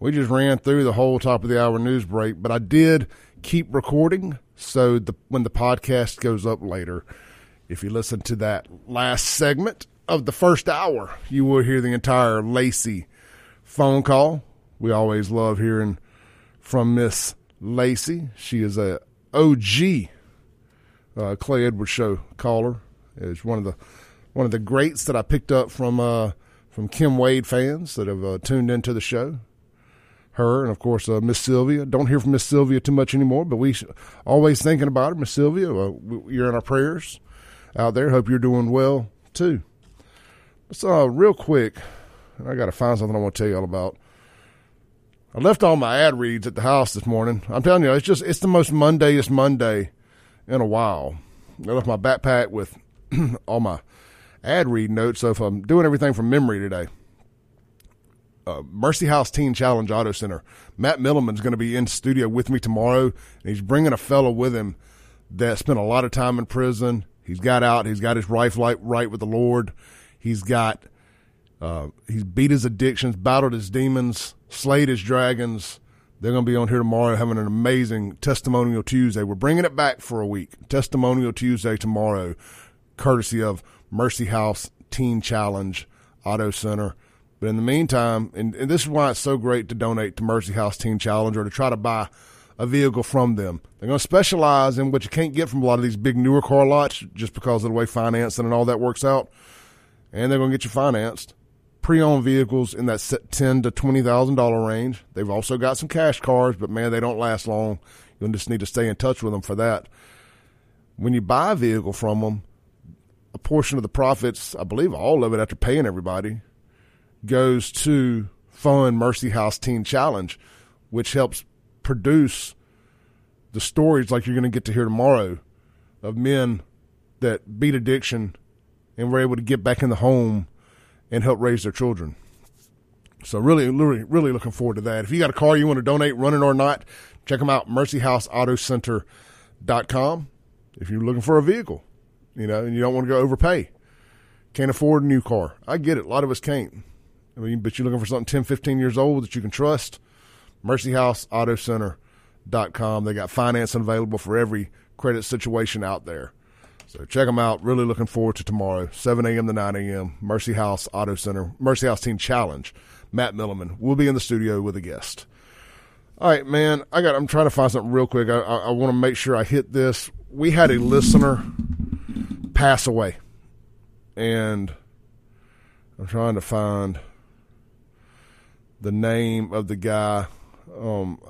We just ran through the whole top of the hour news break, but I did keep recording. So the, when the podcast goes up later, if you listen to that last segment of the first hour, you will hear the entire Lacey phone call. We always love hearing from Miss Lacey. She is a OG uh, Clay Edwards show caller is one of the one of the greats that I picked up from uh, from Kim Wade fans that have uh, tuned into the show. Her and of course uh, Miss Sylvia. Don't hear from Miss Sylvia too much anymore, but we always thinking about her, Miss Sylvia. Uh, you're in our prayers out there. Hope you're doing well too. So uh, real quick, I got to find something I want to tell you all about. I left all my ad reads at the house this morning. I'm telling you, it's just it's the most Mondayest Monday in a while. I left my backpack with <clears throat> all my ad read notes. So if I'm doing everything from memory today, uh, Mercy House Teen Challenge Auto Center. Matt Milliman's going to be in studio with me tomorrow, and he's bringing a fellow with him that spent a lot of time in prison. He's got out. He's got his life right, with the Lord. He's got uh, he's beat his addictions, battled his demons, slayed his dragons. They're going to be on here tomorrow having an amazing testimonial Tuesday. We're bringing it back for a week. Testimonial Tuesday tomorrow, courtesy of Mercy House Teen Challenge Auto Center. But in the meantime, and, and this is why it's so great to donate to Mercy House Teen Challenge or to try to buy a vehicle from them. They're going to specialize in what you can't get from a lot of these big newer car lots just because of the way financing and all that works out. And they're going to get you financed pre-owned vehicles in that ten to twenty thousand dollar range. They've also got some cash cars, but man, they don't last long. You'll just need to stay in touch with them for that. When you buy a vehicle from them, a portion of the profits, I believe all of it after paying everybody, goes to fund Mercy House Teen Challenge, which helps produce the stories like you're going to get to hear tomorrow of men that beat addiction and were able to get back in the home and help raise their children. So really, really, really looking forward to that. If you got a car you want to donate, running or not, check them out, mercyhouseautocenter.com. If you're looking for a vehicle, you know, and you don't want to go overpay, can't afford a new car. I get it. A lot of us can't. I mean, but you're looking for something 10, 15 years old that you can trust, mercyhouseautocenter.com. They got financing available for every credit situation out there. So check them out. Really looking forward to tomorrow, 7 a.m. to 9 a.m. Mercy House Auto Center, Mercy House Teen Challenge. Matt Milliman will be in the studio with a guest. All right, man. I got. I'm trying to find something real quick. I, I, I want to make sure I hit this. We had a listener pass away, and I'm trying to find the name of the guy. Um,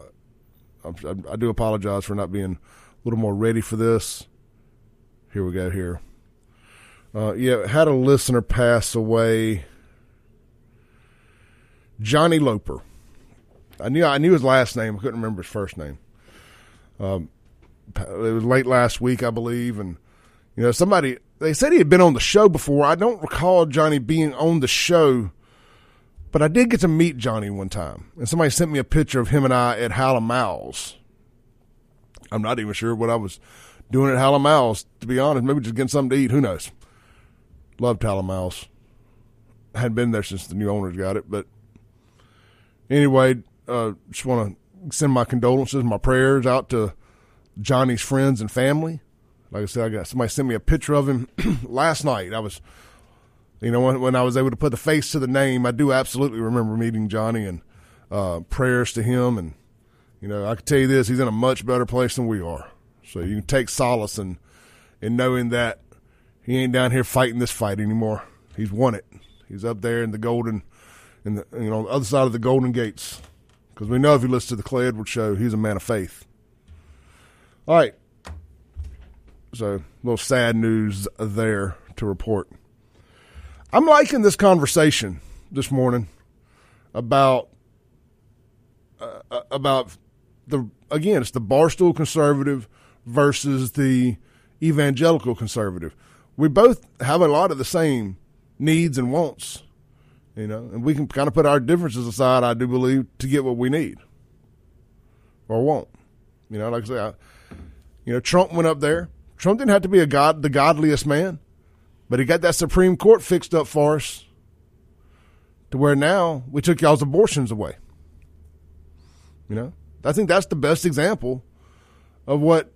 I'm, I do apologize for not being a little more ready for this. Here we go. Here, uh, yeah, had a listener pass away. Johnny Loper. I knew I knew his last name. I couldn't remember his first name. Um, it was late last week, I believe, and you know somebody they said he had been on the show before. I don't recall Johnny being on the show, but I did get to meet Johnny one time, and somebody sent me a picture of him and I at Hal & Mal's. I'm not even sure what I was doing at Hal & Mal's, to be honest. Maybe just getting something to eat. Who knows? Loved Hal & Mal's. Hadn't been there since the new owners got it, but anyway, uh, just want to send my condolences, my prayers out to Johnny's friends and family. Like I said, I got somebody sent me a picture of him <clears throat> last night. I was You know, when, when I was able to put the face to the name, I do absolutely remember meeting Johnny and uh, prayers to him. And, you know, I can tell you this, he's in a much better place than we are. So you can take solace in, in knowing that he ain't down here fighting this fight anymore. He's won it. He's up there in the golden, in the, you know, the other side of the golden gates. Because we know if you listen to the Clay Edwards show, he's a man of faith. All right. So, a little sad news there to report. I'm liking this conversation this morning about uh, uh, about the again, it's the barstool conservative versus the evangelical conservative. We both have a lot of the same needs and wants, you know, and we can kind of put our differences aside. I do believe to get what we need or want. You know, like I say, I, you know, Trump went up there. Trump didn't have to be a god, the godliest man, but he got that Supreme Court fixed up for us to where now we took y'all's abortions away. You know, I think that's the best example of what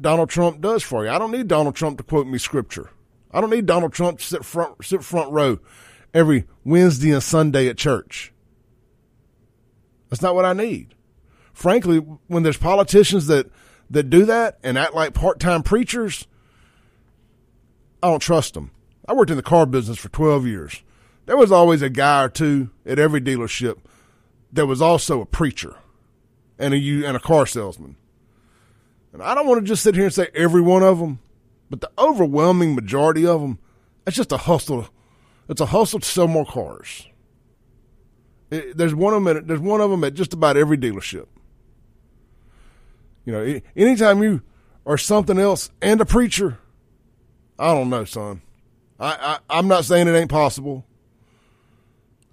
Donald Trump does for you. I don't need Donald Trump to quote me scripture. I don't need Donald Trump to sit front sit front row every Wednesday and Sunday at church. That's not what I need. Frankly, when there's politicians that that do that and act like part-time preachers, I don't trust them. I worked in the car business for 12 years. There was always a guy or two at every dealership that was also a preacher and a and a car salesman. And I don't want to just sit here and say every one of them, but the overwhelming majority of them, it's just a hustle. It's a hustle to sell more cars. It, there's one of them. At, there's one of them at just about every dealership. You know, anytime you are something else and a preacher, I don't know, son. I, I I'm not saying it ain't possible.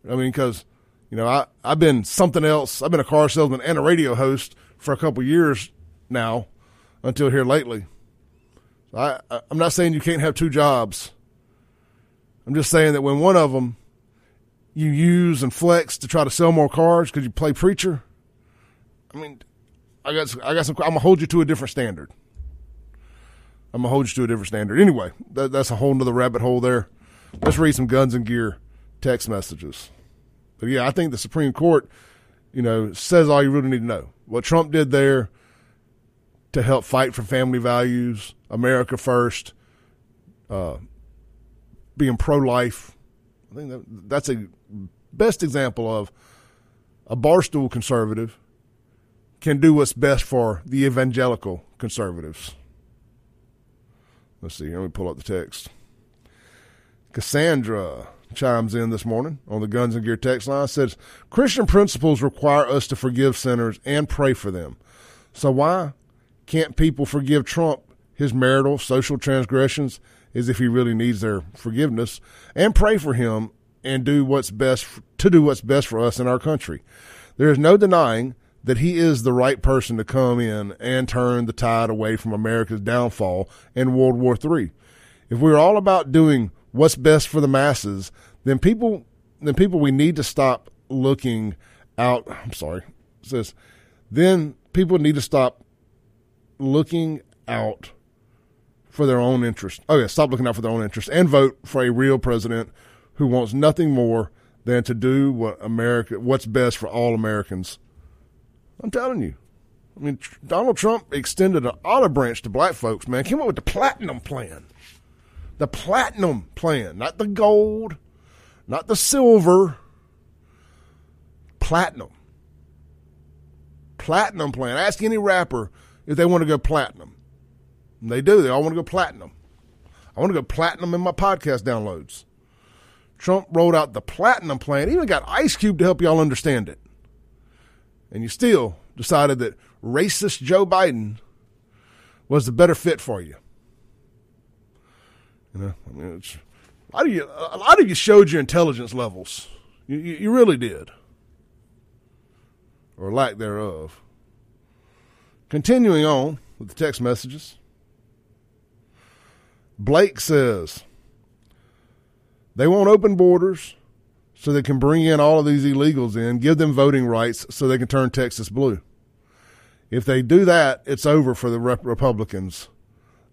I mean, because you know, I I've been something else. I've been a car salesman and a radio host for a couple years now, until here lately. I I'm not saying you can't have two jobs. I'm just saying that when one of them you use and flex to try to sell more cars because you play preacher, I mean, I got I got some. I'm gonna hold you to a different standard. I'm gonna hold you to a different standard. Anyway, that, that's a whole nother rabbit hole there. Let's read some guns and gear text messages. But yeah, I think the Supreme Court, you know, says all you really need to know. What Trump did there to help fight for family values, America first, uh, being pro-life. I think that, that's a best example of a barstool conservative can do what's best for the evangelical conservatives. Let's see, let me pull up the text. Cassandra chimes in this morning on the Guns and Gear text line says Christian principles require us to forgive sinners and pray for them. So why can't people forgive Trump his marital social transgressions as if he really needs their forgiveness and pray for him and do what's best to do what's best for us in our country. There is no denying that he is the right person to come in and turn the tide away from America's downfall in World War III. If we're all about doing what's best for the masses, then people then people we need to stop looking out I'm sorry. says then people need to stop looking out for their own interest. Oh yeah, stop looking out for their own interest and vote for a real president who wants nothing more than to do what America what's best for all Americans I'm telling you. I mean, Donald Trump extended an olive branch to black folks, man. Came up with the platinum plan. The platinum plan, not the gold, not the silver. Platinum. Platinum plan. Ask any rapper if they want to go platinum. And they do. They all want to go platinum. I want to go platinum in my podcast downloads. Trump rolled out the platinum plan. Even got Ice Cube to help y'all understand it and you still decided that racist Joe Biden was the better fit for you. You know, I mean, a lot of you, a lot of you showed your intelligence levels. You, you, you really did, or lack thereof. Continuing on with the text messages, Blake says they won't open borders so they can bring in all of these illegals in, give them voting rights so they can turn Texas blue. If they do that, it's over for the rep- Republicans.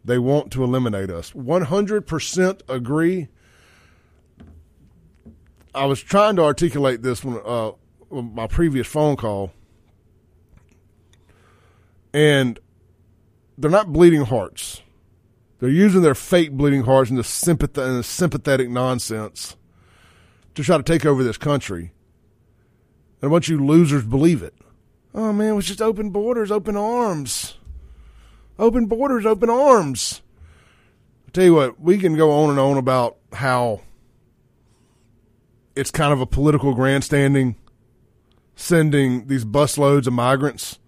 They want to eliminate us. 100% agree. I was trying to articulate this when uh, my previous phone call, and they're not bleeding hearts. They're using their fake bleeding hearts and the, sympath- and the sympathetic nonsense to try to take over this country. And a bunch of you losers believe it. Oh man, it was just open borders, open arms. Open borders, open arms. I tell you what, we can go on and on about how it's kind of a political grandstanding sending these busloads of migrants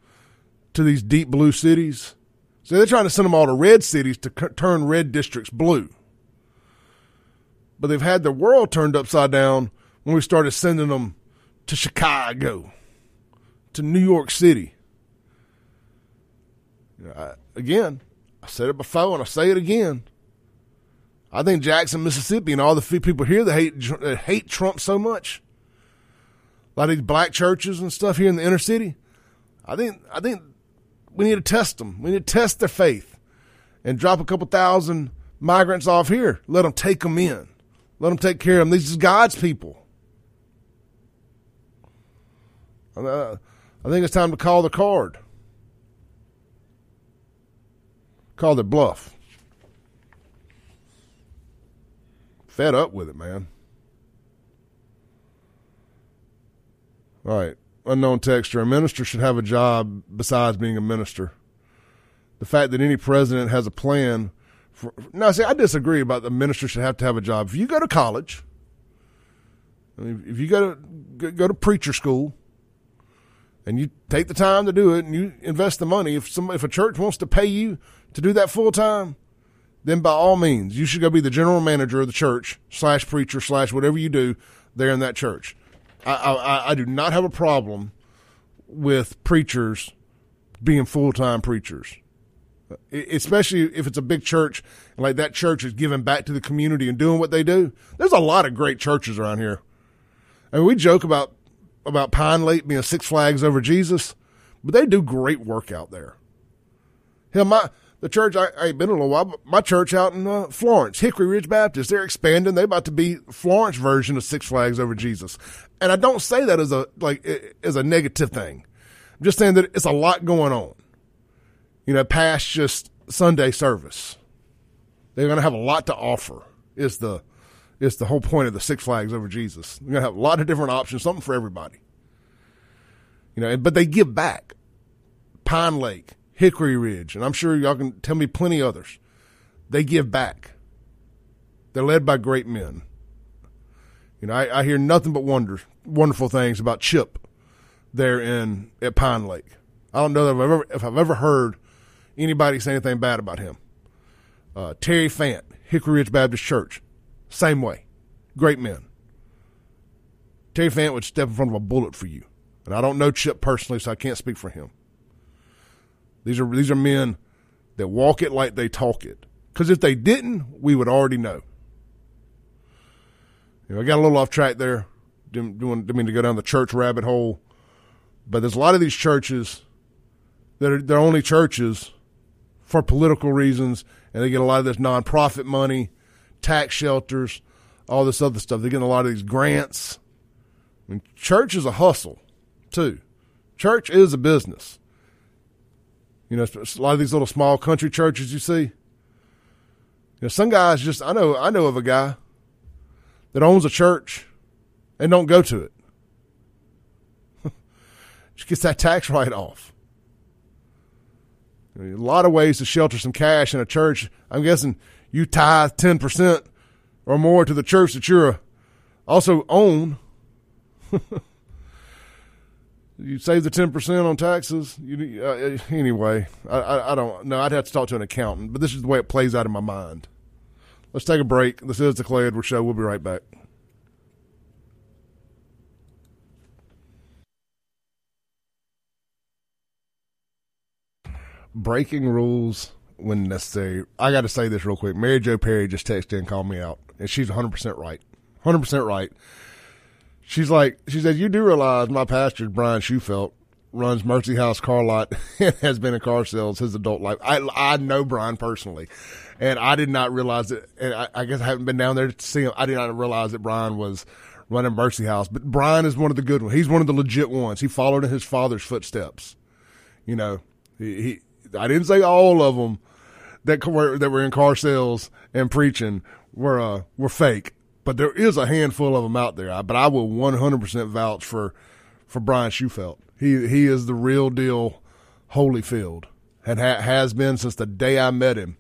to these deep blue cities. So they're trying to send them all to red cities to c- turn red districts blue. But they've had the world turned upside down when we started sending them to Chicago, to New York City. I, again, I said it before and I say it again. I think Jackson, Mississippi, and all the people here that hate that hate Trump so much, a lot of these black churches and stuff here in the inner city, I think I think we need to test them. We need to test their faith and drop a couple thousand migrants off here. Let them take them in. Let them take care of them. These are God's people. I think it's time to call the card. Call their bluff. Fed up with it, man. All right. Unknown texture. A minister should have a job besides being a minister. The fact that any president has a plan for. Now, see, I disagree about the minister should have to have a job. If you go to college, I mean, if you go to go to preacher school, and you take the time to do it, and you invest the money, if some if a church wants to pay you to do that full time, then by all means, you should go be the general manager of the church slash preacher slash whatever you do there in that church. I, I, I do not have a problem with preachers being full time preachers, especially if it's a big church like that church is giving back to the community and doing what they do. There's a lot of great churches around here. I mean, we joke about about Pinelake being Six Flags over Jesus, but they do great work out there. Hell, my the church I, I ain't been in a little while, but my church out in uh, Florence, Hickory Ridge Baptist, they're expanding. They're about to be Florence version of Six Flags over Jesus, and I don't say that as a like as a negative thing. I'm just saying that it's a lot going on. You know, past just Sunday service, they're going to have a lot to offer. Is the is the whole point of the Six Flags over Jesus. They're going to have a lot of different options, something for everybody. You know, but they give back. Pinelake, Hickory Ridge, and I'm sure y'all can tell me plenty others. They give back. They're led by great men. You know, I, I hear nothing but wonders, wonderful things about Chip there in at Pinelake. I don't know if I've ever if I've ever heard anybody say anything bad about him. Uh, Terry Fant, Hickory Ridge Baptist Church, same way, great men. Terry Fant would step in front of a bullet for you, and I don't know Chip personally, so I can't speak for him. These are these are men that walk it like they talk it. Because if they didn't, we would already know. You know, I got a little off track there. Didn't, didn't mean to go down the church rabbit hole, but there's a lot of these churches that are they're only churches for political reasons, and they get a lot of this nonprofit money, tax shelters, all this other stuff. They're getting a lot of these grants. I mean, church is a hustle, too. Church is a business. You know, a lot of these little small country churches you see. You know, some guys just I know I know of a guy that owns a church and don't go to it. <laughs> just gets that tax <laughs> write off. A lot of ways to shelter some cash in a church. I'm guessing you tithe ten percent or more to the church that you're also own. <laughs> you save the ten percent on taxes. You, uh, anyway, I, I, I don't know. I'd have to talk to an accountant, but this is the way it plays out in my mind. Let's take a break. This is the Clay Edwards Show. We'll be right back. Breaking rules when necessary. I got to say this real quick. Mary Jo Perry just texted and called me out, and she's 100% right. 100% right. She's like, she said, you do realize my pastor Brian Shufelt. runs Mercy House Car Lot <laughs> and has been in car sales his adult life. I I know Brian personally, and I did not realize it. And I, I guess I haven't been down there to see him. I did not realize that Brian was running Mercy House. But Brian is one of the good ones. He's one of the legit ones. He followed in his father's footsteps. You know, he, he I didn't say all of them that were that were in car sales and preaching were uh, were fake, but there is a handful of them out there. But I will 100% vouch for for Brian Shufelt. He he is the real deal, Holyfield, and ha- has been since the day I met him.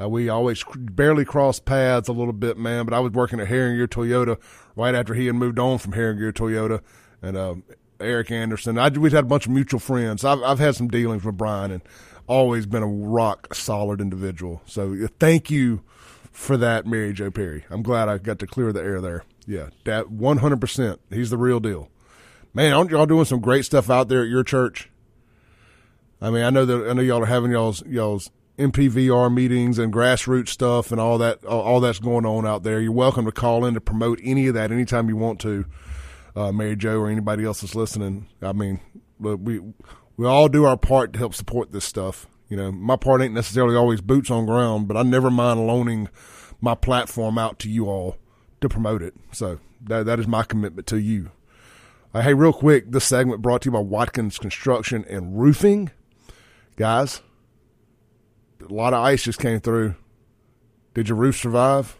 Uh, we always barely crossed paths a little bit, man. But I was working at Herrin-Gear Toyota right after he had moved on from Herrin-Gear Toyota, and uh, Eric Anderson. I, we've had a bunch of mutual friends. I've, I've had some dealings with Brian, and always been a rock solid individual. So thank you for that, Mary Jo Perry. I'm glad I got to clear the air there. Yeah, that 100%. He's the real deal. Man, aren't y'all doing some great stuff out there at your church? I mean, I know that I know y'all are having y'all's y'all's MPVR meetings and grassroots stuff and all that all that's going on out there. You're welcome to call in to promote any of that anytime you want to, uh, Mary Jo or anybody else that's listening. I mean, we we all do our part to help support this stuff. You know, my part ain't necessarily always boots on ground, but I never mind loaning my platform out to you all to promote it. So that that is my commitment to you. Uh, hey, real quick, this segment brought to you by Watkins Construction and Roofing. Guys, a lot of ice just came through. Did your roof survive?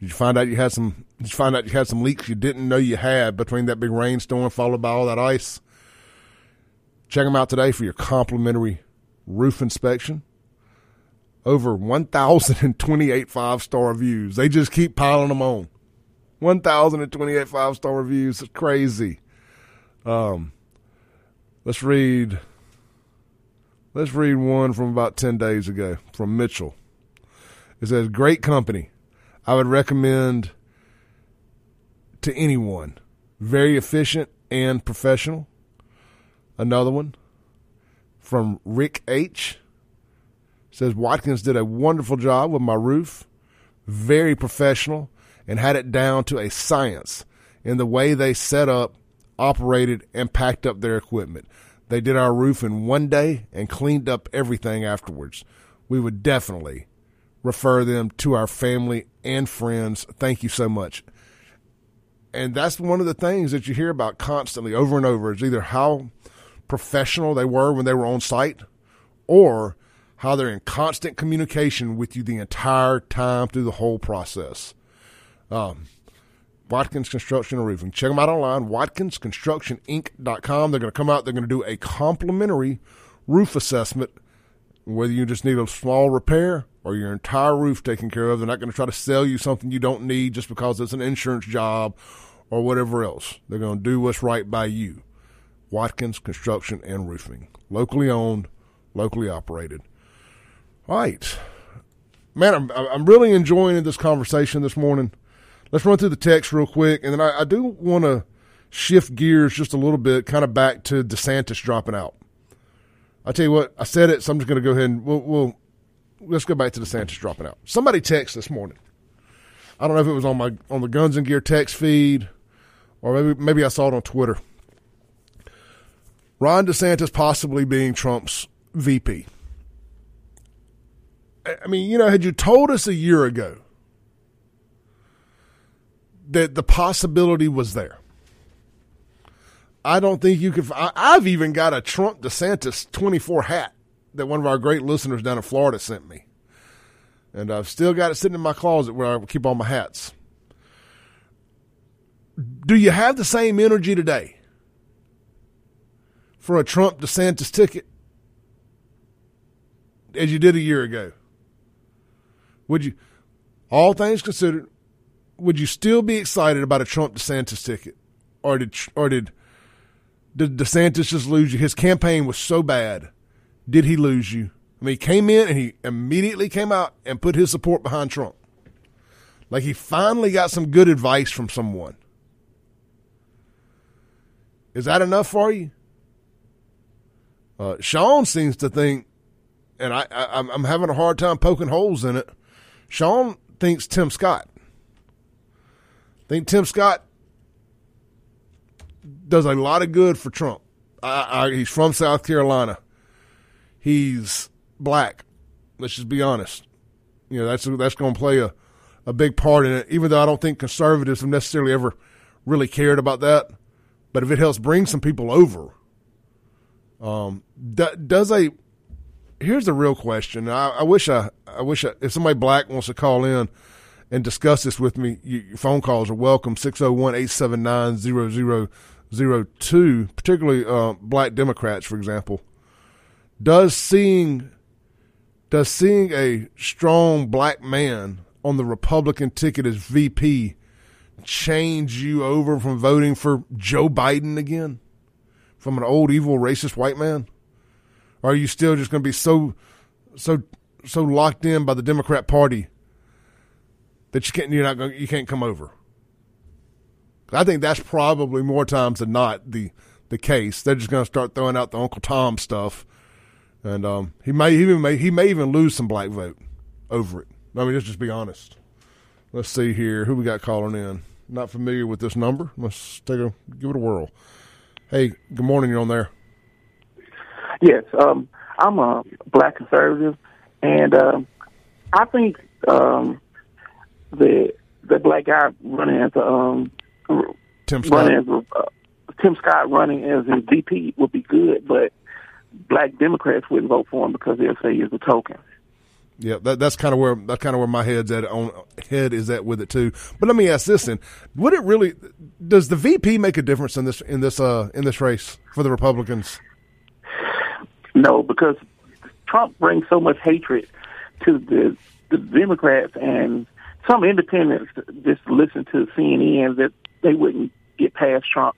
Did you find out you had some? Did you find out you had some leaks you didn't know you had between that big rainstorm followed by all that ice? Check them out today for your complimentary roof inspection. Over 1,028 five star reviews. They just keep piling them on. 1,028 five star reviews. It's crazy. Um, let's read. Let's read one from about 10 days ago from Mitchell. It says, Great company. I would recommend to anyone. Very efficient and professional. Another one from Rick H. Says Watkins did a wonderful job with my roof, very professional, and had it down to a science in the way they set up, operated, and packed up their equipment. They did our roof in one day and cleaned up everything afterwards. We would definitely refer them to our family and friends. Thank you so much. And that's one of the things that you hear about constantly over and over is either how professional they were when they were on site or how they're in constant communication with you the entire time through the whole process. Um, Watkins Construction and Roofing. Check them out online, watkinsconstructioninc.com. They're going to come out, they're going to do a complimentary roof assessment, whether you just need a small repair or your entire roof taken care of. They're not going to try to sell you something you don't need just because it's an insurance job or whatever else. They're going to do what's right by you. Watkins Construction and Roofing. Locally owned, locally operated. All right. Man, I'm, I'm really enjoying this conversation this morning. Let's run through the text real quick. And then I, I do want to shift gears just a little bit, kind of back to DeSantis dropping out. I'll tell you what, I said it, so I'm just going to go ahead and we'll, we'll let's go back to DeSantis dropping out. Somebody text this morning. I don't know if it was on my on the Guns and Gear text feed, or maybe maybe I saw it on Twitter. Ron DeSantis possibly being Trump's VP. I mean, you know, had you told us a year ago that the possibility was there, I don't think you could. I've even got a Trump DeSantis 24 hat that one of our great listeners down in Florida sent me. And I've still got it sitting in my closet where I keep all my hats. Do you have the same energy today? For a Trump DeSantis ticket as you did a year ago? Would you, all things considered, would you still be excited about a Trump DeSantis ticket, or did or did did DeSantis just lose you? His campaign was so bad. Did he lose you? I mean, he came in and he immediately came out and put his support behind Trump. Like he finally got some good advice from someone. Is that enough for you? Uh, Sean seems to think, and I, I, I'm having a hard time poking holes in it. Sean thinks Tim Scott. think Tim Scott does a lot of good for Trump. I, I, he's from South Carolina. He's black. Let's just be honest. You know, that's that's going to play a, a big part in it. Even though I don't think conservatives have necessarily ever really cared about that, but if it helps bring some people over, um, d- does a here's the real question. I, I wish I I wish I, if somebody black wants to call in and discuss this with me, you, your phone calls are welcome 601-879-0002, particularly uh, black Democrats, for example. Does seeing does seeing a strong black man on the Republican ticket as VP change you over from voting for Joe Biden again? From an old evil racist white man? Or are you still just going to be so so so locked in by the Democrat Party that you can't you're not going you can't come over? I think that's probably more times than not the the case. They're just going to start throwing out the Uncle Tom stuff, and um, he may even may, he may even lose some black vote over it. I mean, let's just be honest. Let's see here who we got calling in. Not familiar with this number. Let's take a give it a whirl. Hey, good morning. You're on there. Yes, um, I'm a black conservative, and um, I think um, the the black guy running as a um, Tim Scott. running as a, uh, Tim Scott running as a VP would be good, but black Democrats wouldn't vote for him because they'll say he's a token. Yeah, that, that's kind of where that's kind of where my head's at on head is at with it too. But let me ask this: then, would it really? Does the VP make a difference in this in this uh in this race for the Republicans? No, because Trump brings so much hatred to the the Democrats and some independents just listen to CNN that they wouldn't get past Trump.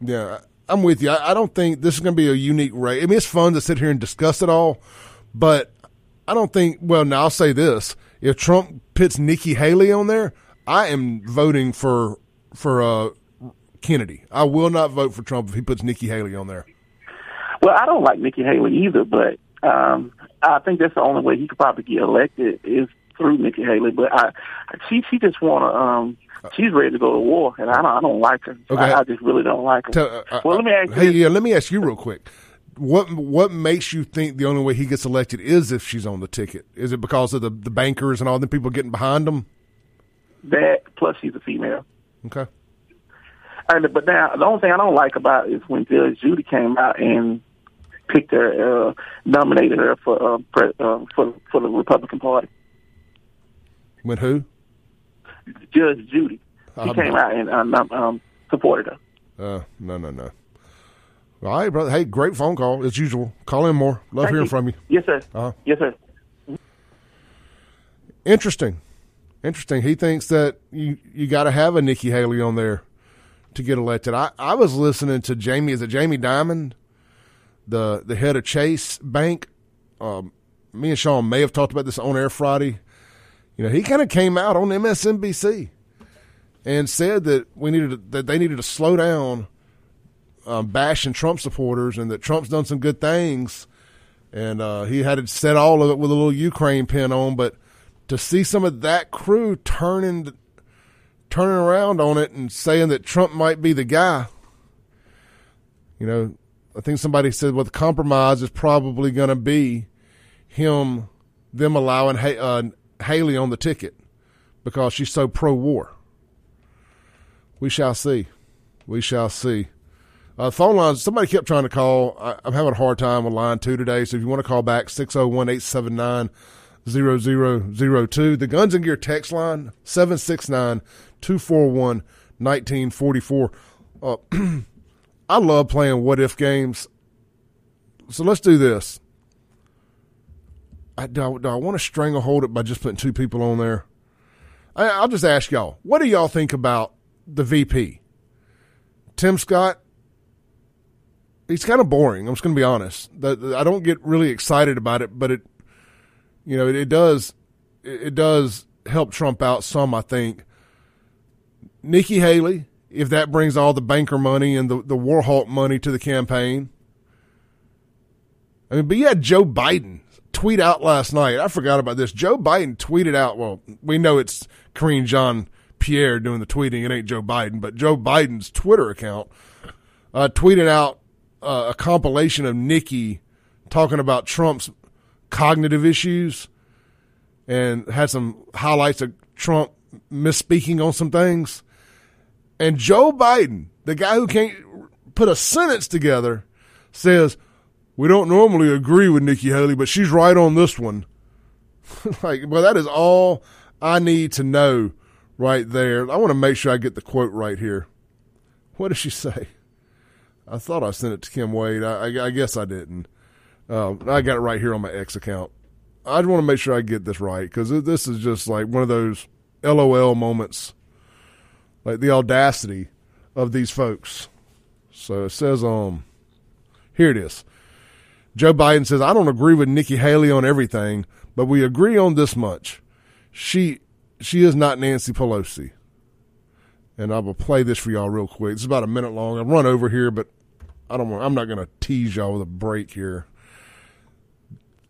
Yeah, I'm with you. I, I don't think this is going to be a unique race. I mean, it's fun to sit here and discuss it all, but I don't think. Well, now I'll say this: if Trump puts Nikki Haley on there, I am voting for for uh, Kennedy. I will not vote for Trump if he puts Nikki Haley on there. Well, I don't like Nikki Haley either, but um, I think that's the only way he could probably get elected is through Nikki Haley. But I, she she just want to. Um, she's ready to go to war, and I don't, I don't like her. Okay. I, I just really don't like her. Tell- uh, well, let me ask you. Hey, this. yeah, let me ask you real quick. What what makes you think the only way he gets elected is if she's on the ticket? Is it because of the the bankers and all the people getting behind him? That plus she's a female. Okay. And, but now the only thing I don't like about it is when Judge Judy came out and picked her, uh, nominated her for uh, pre- uh, for for the Republican Party. With who? Judge Judy, she Um, came out and um, um, supported her. Uh, no, no, no. All right, brother. Hey, great phone call as usual. Call in more. Love Thank hearing you. from you. Yes, sir. Uh-huh. Yes, sir. Interesting, interesting. He thinks that you you got to have a Nikki Haley on there to get elected. I, I was listening to Jamie. Is it Jamie Dimon, the the head of Chase Bank? Um, me and Sean may have talked about this on air Friday. You know, he kind of came out on MSNBC and said that we needed to, that they needed to slow down um, bashing Trump supporters and that Trump's done some good things. And uh, he had it set all of it with a little Ukraine pin on, but to see some of that crew turning turning around on it and saying that Trump might be the guy, you know, I think somebody said well, the compromise is probably going to be him, them allowing ha- uh, Haley on the ticket because she's so pro war. We shall see. We shall see. Uh, phone lines, somebody kept trying to call. I, I'm having a hard time with line two today. So if you want to call back, 601 879 0002. The Guns and Gear text line, 769 241 1944. Uh, <clears throat> I love playing what if games. So let's do this. I, do, I, do I want to stranglehold it by just putting two people on there? I, I'll just ask y'all, what do y'all think about the VP? Tim Scott, he's kind of boring. I'm just going to be honest. The, I don't get really excited about it, but it, you know, it, it does, it, it does help Trump out some. I think. Nikki Haley, if that brings all the banker money and the the Warhawk money to the campaign. I mean, but you had Joe Biden tweet out last night. I forgot about this. Joe Biden tweeted out. Well, we know it's Karine John Pierre doing the tweeting. It ain't Joe Biden, but Joe Biden's Twitter account uh, tweeted out uh, a compilation of Nikki talking about Trump's cognitive issues and had some highlights of Trump misspeaking on some things. And Joe Biden, the guy who can't put a sentence together, says, We don't normally agree with Nikki Haley, but she's right on this one. <laughs> like, well, that is all I need to know right there. I want to make sure I get the quote right here. What does she say? I thought I sent it to Kim Wade. I, I, I guess I didn't. Uh, I got it right here on my X account. I want to make sure I get this right because this is just like one of those LOL moments, like the audacity of these folks. So it says, um, here it is. Joe Biden says, I don't agree with Nikki Haley on everything, but we agree on this much. She she is not Nancy Pelosi. And I will play this for y'all real quick. It's about a minute long. I've run over here, but I don't want, I'm not going to tease y'all with a break here.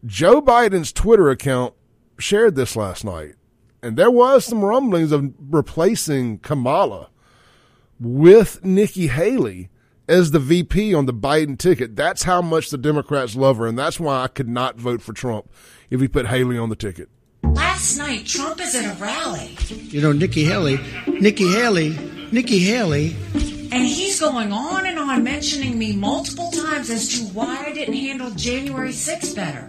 Joe Biden's Twitter account shared this last night, and there was some rumblings of replacing Kamala with Nikki Haley as the VP on the Biden ticket. That's how much the Democrats love her, and that's why I could not vote for Trump if he put Haley on the ticket. Last night, Trump is at a rally. You know, Nikki Haley, Nikki Haley, Nikki Haley. And he's going on and on mentioning me multiple times as to why I didn't handle January 6th better.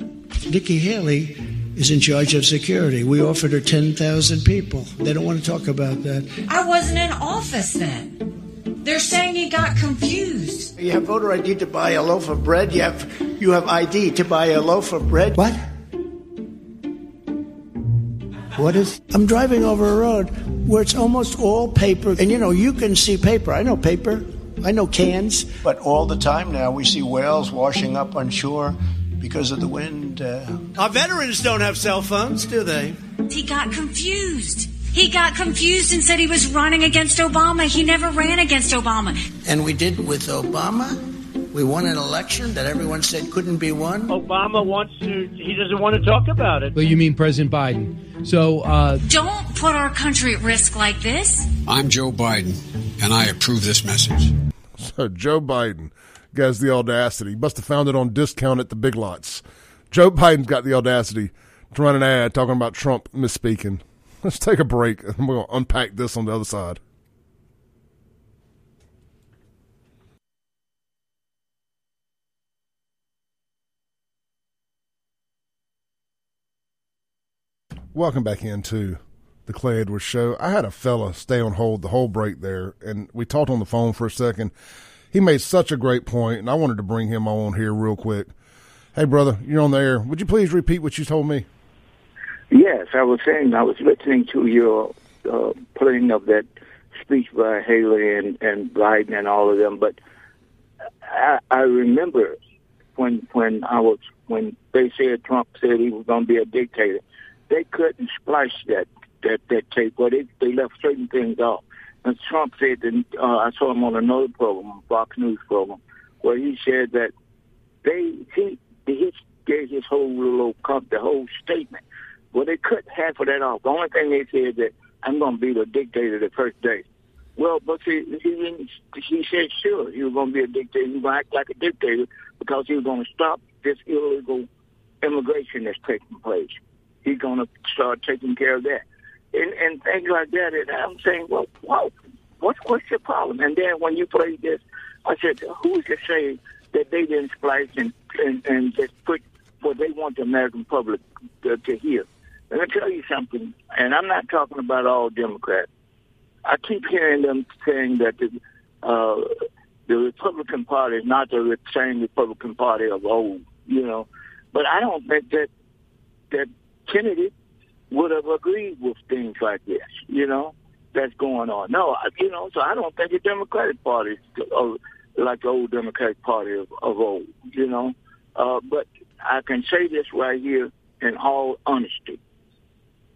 Nikki Haley is in charge of security. We offered her 10,000 people. They don't want to talk about that. I wasn't in office then. They're saying you got confused. You have voter ID to buy a loaf of bread. You have you have ID to buy a loaf of bread. What? What is? I'm driving over a road where it's almost all paper, and you know you can see paper. I know paper. I know cans. But all the time now we see whales washing up on shore because of the wind. Uh, our veterans don't have cell phones, do they? He got confused. He got confused and said he was running against Obama. He never ran against Obama. And we did with Obama. We won an election that everyone said couldn't be won. Obama wants to, he doesn't want to talk about it. Well, you mean President Biden. So, uh, don't put our country at risk like this. I'm Joe Biden, and I approve this message. So, Joe Biden has the audacity. He must have found it on discount at the big lots. Joe Biden's got the audacity to run an ad talking about Trump misspeaking. Let's take a break. I'm going to unpack this on the other side. Welcome back into the Clay Edwards Show. I had a fella stay on hold the whole break there, and we talked on the phone for a second. He made such a great point, and I wanted to bring him on here real quick. Hey, brother, you're on the air. Would you please repeat what you told me? Yes, I was saying I was listening to your uh, playing of that speech by Haley and, and Biden and all of them, but I, I remember when when I was when they said Trump said he was going to be a dictator they couldn't splice that that that tape, or they they left certain things off. And Trump said that uh, I saw him on another program, Fox News program, where he said that they he he gave his whole little the whole statement. Well, they cut half of that off. The only thing they said that I'm going to be the dictator the first day. Well, but see, he, he said sure he was going to be a dictator. He was going to act like a dictator because he was going to stop this illegal immigration that's taking place he's going to start taking care of that. And, and things like that. And I'm saying, well, wow, what's, what's your problem? And then when you play this, I said, who's to say that they didn't splice and, and, and just put what they want the American public to, to hear? Let me tell you something, and I'm not talking about all Democrats. I keep hearing them saying that the, uh, the Republican Party is not the same Republican Party of old, you know. But I don't think that that Kennedy would have agreed with things like this, you know, that's going on. No, you know, so I don't think the Democratic Party is like the old Democratic Party of, of old, you know. Uh, but I can say this right here in all honesty.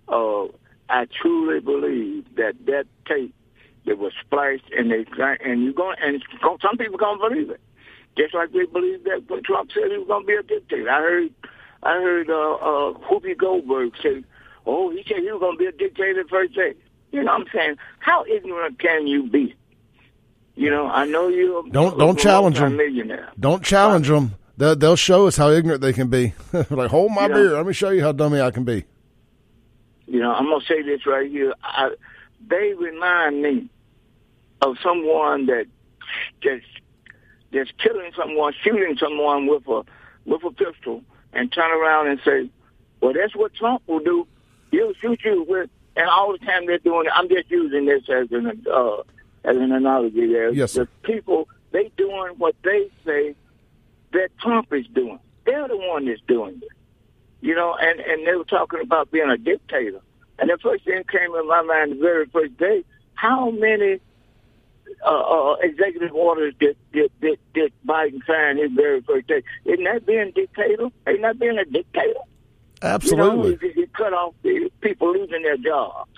Uh, I truly believe that that tape that was spliced and they and you're going and some people gonna believe it, just like they believe that Trump said he was gonna be a dictator. I heard I heard uh, uh, Whoopi Goldberg say, "Oh, he said he was going to be a dictator first day." You know, what I'm saying, how ignorant can you be? You know, I know you're Don't don't challenge them. millionaire. Don't challenge them. They'll, they'll show us how ignorant they can be. <laughs> like, hold my Yeah. beer. Let me show you how dummy I can be. You know, I'm gonna say this right here. I, they remind me of someone that that's that's killing someone, shooting someone with a with a pistol, and turn around and say, "Well, that's what Trump will do. He'll shoot you with." And all the time they're doing it, I'm just using this as an uh, as an analogy. There, Yes, the people they doing what they say that Trump is doing. They're the one that's doing it. You know, and and they were talking about being a dictator. And the first thing came in my mind the very first day: how many uh, uh, executive orders that, that, did did Biden signed his very first day? Isn't that being a dictator? Ain't that being a dictator? Absolutely. You know, cut off the people losing their jobs.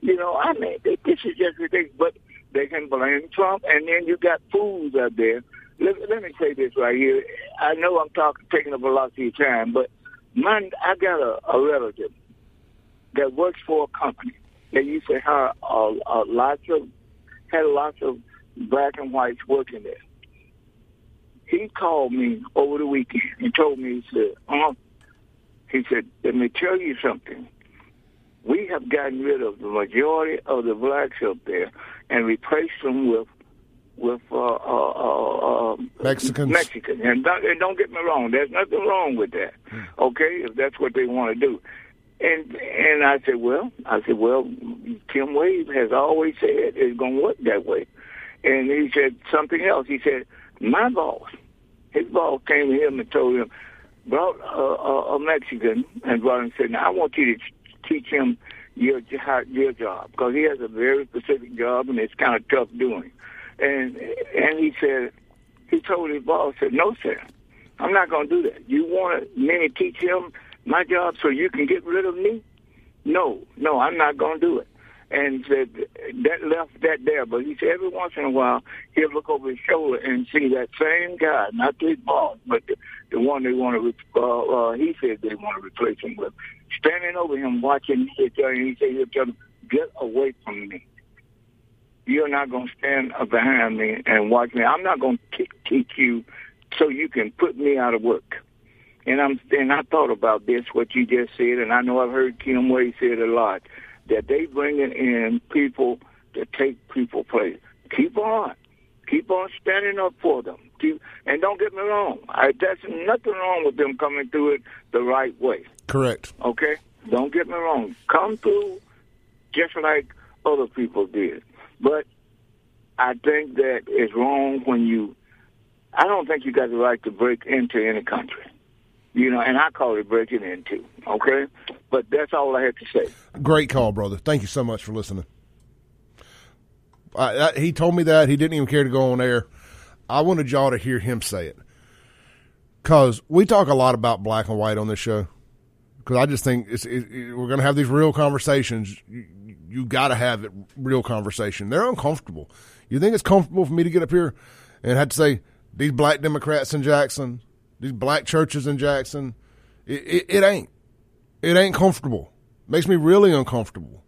You know, I mean, this is just ridiculous. But they can blame Trump, and then you got fools out there. Let, let me say this right here. I know I'm talking, taking up a lot of your time, but mine, I got a, a relative that works for a company that used to hire a, a lots of had lots of black and whites working there. He called me over the weekend and told me, he said, uh, he said, let me tell you something. We have gotten rid of the majority of the blacks up there and replaced them with with uh, uh, uh, uh, Mexicans. Mexicans. And don't, and don't get me wrong, there's nothing wrong with that. Okay, if that's what they want to do. And and I said, well, I said, well, Kim Wade has always said it's going to work that way. And he said something else. He said, my boss, his boss came to him and told him, brought a, a, a Mexican and brought him and said, now I want you to teach him your your job because he has a very specific job and it's kind of tough doing. And and he said, he told his boss, said, no, sir, I'm not going to do that. You want to teach him my job so you can get rid of me? No, no, I'm not going to do it. And said that left that there. But he said every once in a while he'll look over his shoulder and see that same guy, not his boss, but the, the one they want to. Uh, uh, he said they want to replace him with, standing over him watching. He said, he said he'll tell him, "Get away from me." You're not going to stand behind me and watch me. I'm not going to teach you so you can put me out of work. And I'm and I thought about this, what you just said, and I know I've heard Kim Wade say it a lot, that they bringing in people to take people place. Keep on, keep on standing up for them. Keep, and don't get me wrong, I, there's nothing wrong with them coming through it the right way. Correct. Okay, don't get me wrong. Come through just like other people did, but I think that it's wrong when you. I don't think you got the right to break into any country. You know, and I call it breaking into. Okay, but that's all I have to say. Great call, brother. Thank you so much for listening. I, I, he told me that he didn't even care to go on air. I wanted y'all to hear him say it because we talk a lot about black and white on this show. Because I just think it, it- we're going to have these real conversations. You, you got to have it real conversation. They're uncomfortable. You think it's comfortable for me to get up here and have to say these black Democrats in Jackson, these black churches in Jackson? It, it, it ain't. It ain't comfortable. Makes me really uncomfortable.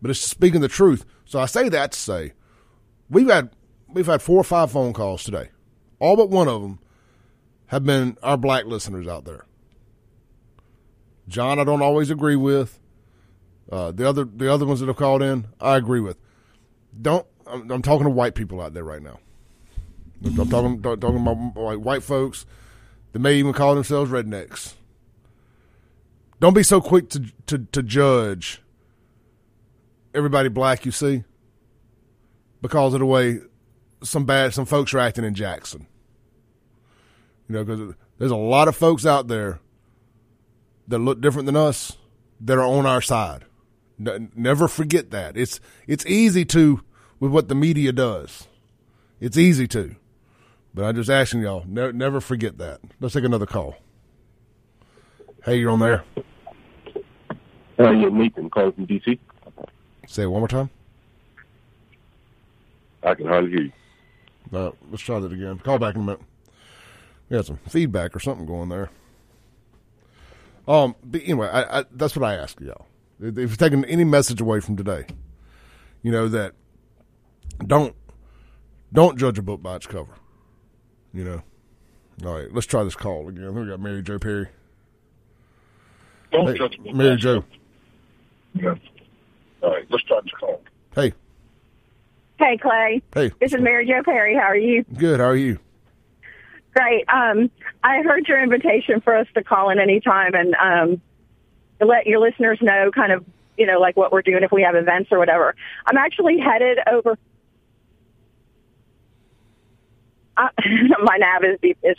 But it's speaking the truth. So I say that to say we've had we've had four or five phone calls today. All but one of them have been our black listeners out there. John, I don't always agree with. Uh, the other the other ones that have called in, I agree with. Don't I'm, I'm talking to white people out there right now. I'm, talking talking about like white folks that may even call themselves rednecks. Don't be so quick to to, to judge everybody black you see because of the way some bad some folks are acting in Jackson. You know, because there's a lot of folks out there that look different than us that are on our side. N- never forget that. It's it's easy to with what the media does. It's easy to, but I'm just asking y'all ne- never forget that. Let's take another call. Hey, you're on there. Hey, you're Nathan calling from DC. Say it one more time. I can hardly hear you. Uh, let's try that again. Call back in a minute. We had some feedback or something going there. Um, but anyway, I, I, that's what I ask y'all. If you're taking any message away from today, you know that don't Don't judge a book by its cover. You know. All right, let's try this call again. We got Mary Jo Perry. Don't Hey, judge me. Mary Jo. Yeah. All right, let's try this call. Hey, Hey, Clay. hey, This is Mary Jo Perry. How are you? good. How are you? Great. Um, I heard your invitation for us to call in anytime and um, let your listeners know kind of, you know, like what we're doing if we have events or whatever. I'm actually headed over. Uh, <laughs> my nav is, is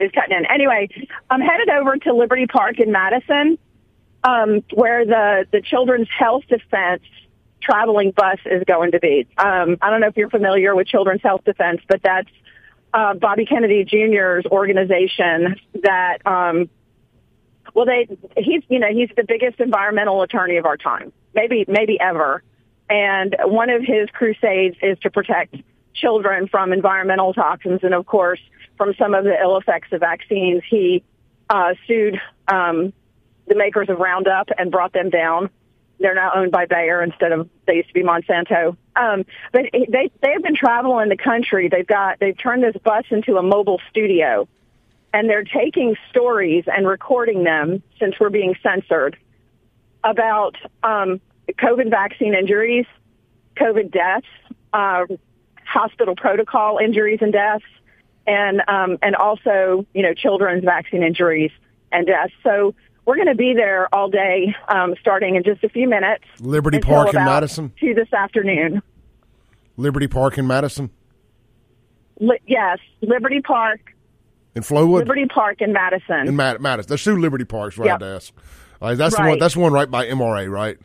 is cutting in. Anyway, I'm headed over to Liberty Park in Madison, um, where the the Children's Health Defense traveling bus is going to be. Um, I don't know if you're familiar with Children's Health Defense, but that's uh, Bobby Kennedy Jr.'s organization that, um, well, they, he's, you know, he's the biggest environmental attorney of our time, maybe, maybe ever. And one of his crusades is to protect children from environmental toxins and, of course, from some of the ill effects of vaccines. He uh, sued um, the makers of Roundup and brought them down. They're now owned by Bayer instead of they used to be Monsanto. Um, but they they have been traveling the country. They've got they've turned this bus into a mobile studio, and they're taking stories and recording them since we're being censored about um, COVID vaccine injuries, COVID deaths, uh, hospital protocol injuries and deaths, and um, and also you know children's vaccine injuries and deaths. So we're going to be there all day, um, starting in just a few minutes. Liberty Park in Madison? To this afternoon. Liberty Park in Madison, Li- yes, Liberty Park. in Flowood, Liberty Park in Madison. in Mad- Madison. There's two Liberty Parks right Yep. ask. Right, that's the one. That's the one right by MRA, right?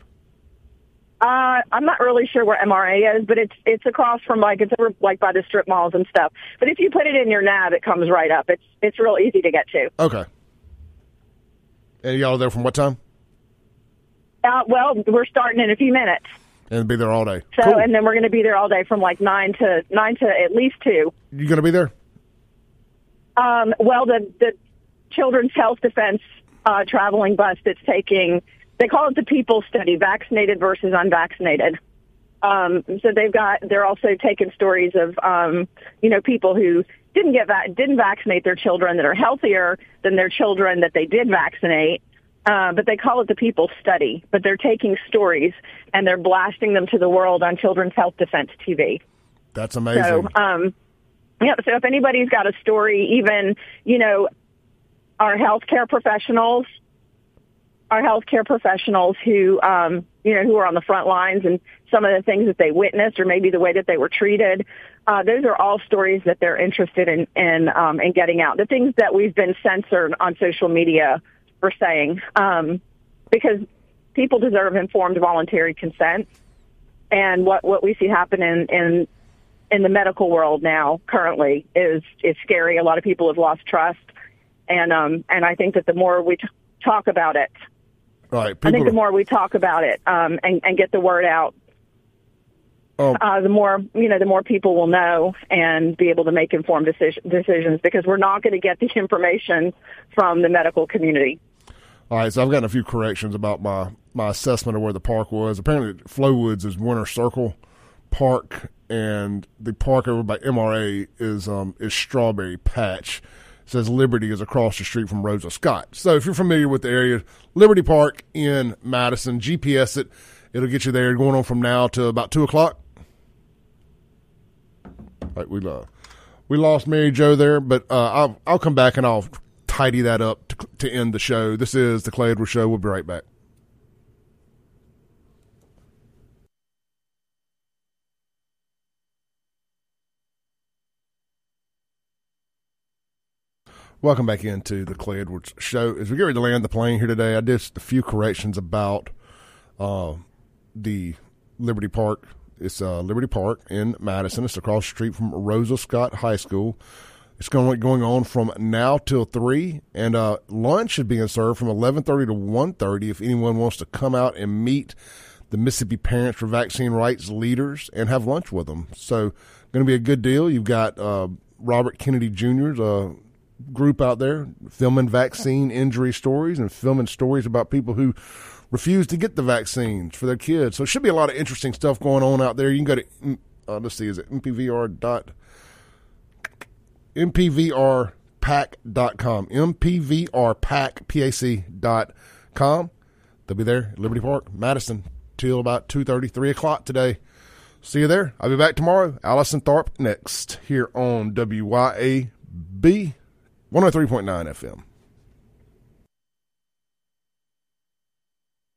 Uh, I'm not really sure where MRA is, but it's it's across from like it's over like by the strip malls and stuff. But if you put it in your nav, it comes right up. It's it's real easy to get to. Okay. And y'all there from what time? Uh, well, we're starting in a few minutes. And be there all day. So, cool. and then we're going to be there all day from like nine to nine to at least two. You gonna be there? Um, well, the the Children's Health Defense uh, traveling bus that's taking they call it the People Study: vaccinated versus unvaccinated. Um, so they've got they're also taking stories of um, you know people who didn't get va- didn't vaccinate their children that are healthier than their children that they did vaccinate. Uh, but they call it the People Study. But they're taking stories and they're blasting them to the world on Children's Health Defense TV. That's amazing. So, um, yeah. So if anybody's got a story, even you know, our healthcare professionals, our healthcare professionals who um, you know who are on the front lines and some of the things that they witnessed, or maybe the way that they were treated. Uh, those are all stories that they're interested in in um, in getting out. The things that we've been censored on social media for saying, um, because people deserve informed voluntary consent and what what we see happen in in in the medical world now currently is is scary. A lot of people have lost trust, and um and I think that the more we t- talk about it, All right. I think the more we talk about it um and and get the word out, Oh. uh, the more you know, the more people will know and be able to make informed decision, decisions because we're not going to get the <laughs> information from the medical community. All right, so I've gotten a few corrections about my, my assessment of where the park was. Apparently, Flowood's is Winners Circle Park, and the park over by MRA is um, is Strawberry Patch. Says Liberty is across the street from Rosa Scott. So if you're familiar with the area, Liberty Park in Madison, GPS it. It'll get you there. Going on from now to about two o'clock. All right, we uh, we lost Mary Jo there, but uh, I'll I'll come back and I'll tidy that up to, to end the show. This is the Clay Edwards Show. We'll be right back. Welcome back into the Clay Edwards Show. As we get ready to land the plane here today, I did a few corrections about uh, the Liberty Park. It's uh, Liberty Park in Madison. It's across the street from Rosa Scott High School. It's going going on from now till three, and uh, lunch is being served from eleven thirty to one thirty. If anyone wants to come out and meet the Mississippi Parents for Vaccine Rights leaders and have lunch with them, so going to be a good deal. You've got uh, Robert Kennedy Jr.'s group out there filming vaccine injury stories and filming stories about people who refuse to get the vaccines for their kids. So it should be a lot of interesting stuff going on out there. You can go to uh, let's see, is it mpvr dot mpvrpac.com mpvrpac p-a-c dot com they'll be there at liberty park madison till about 2.30 3 o'clock today. See you there. I'll be back tomorrow. Allison tharp next here on wyab 103.9 fm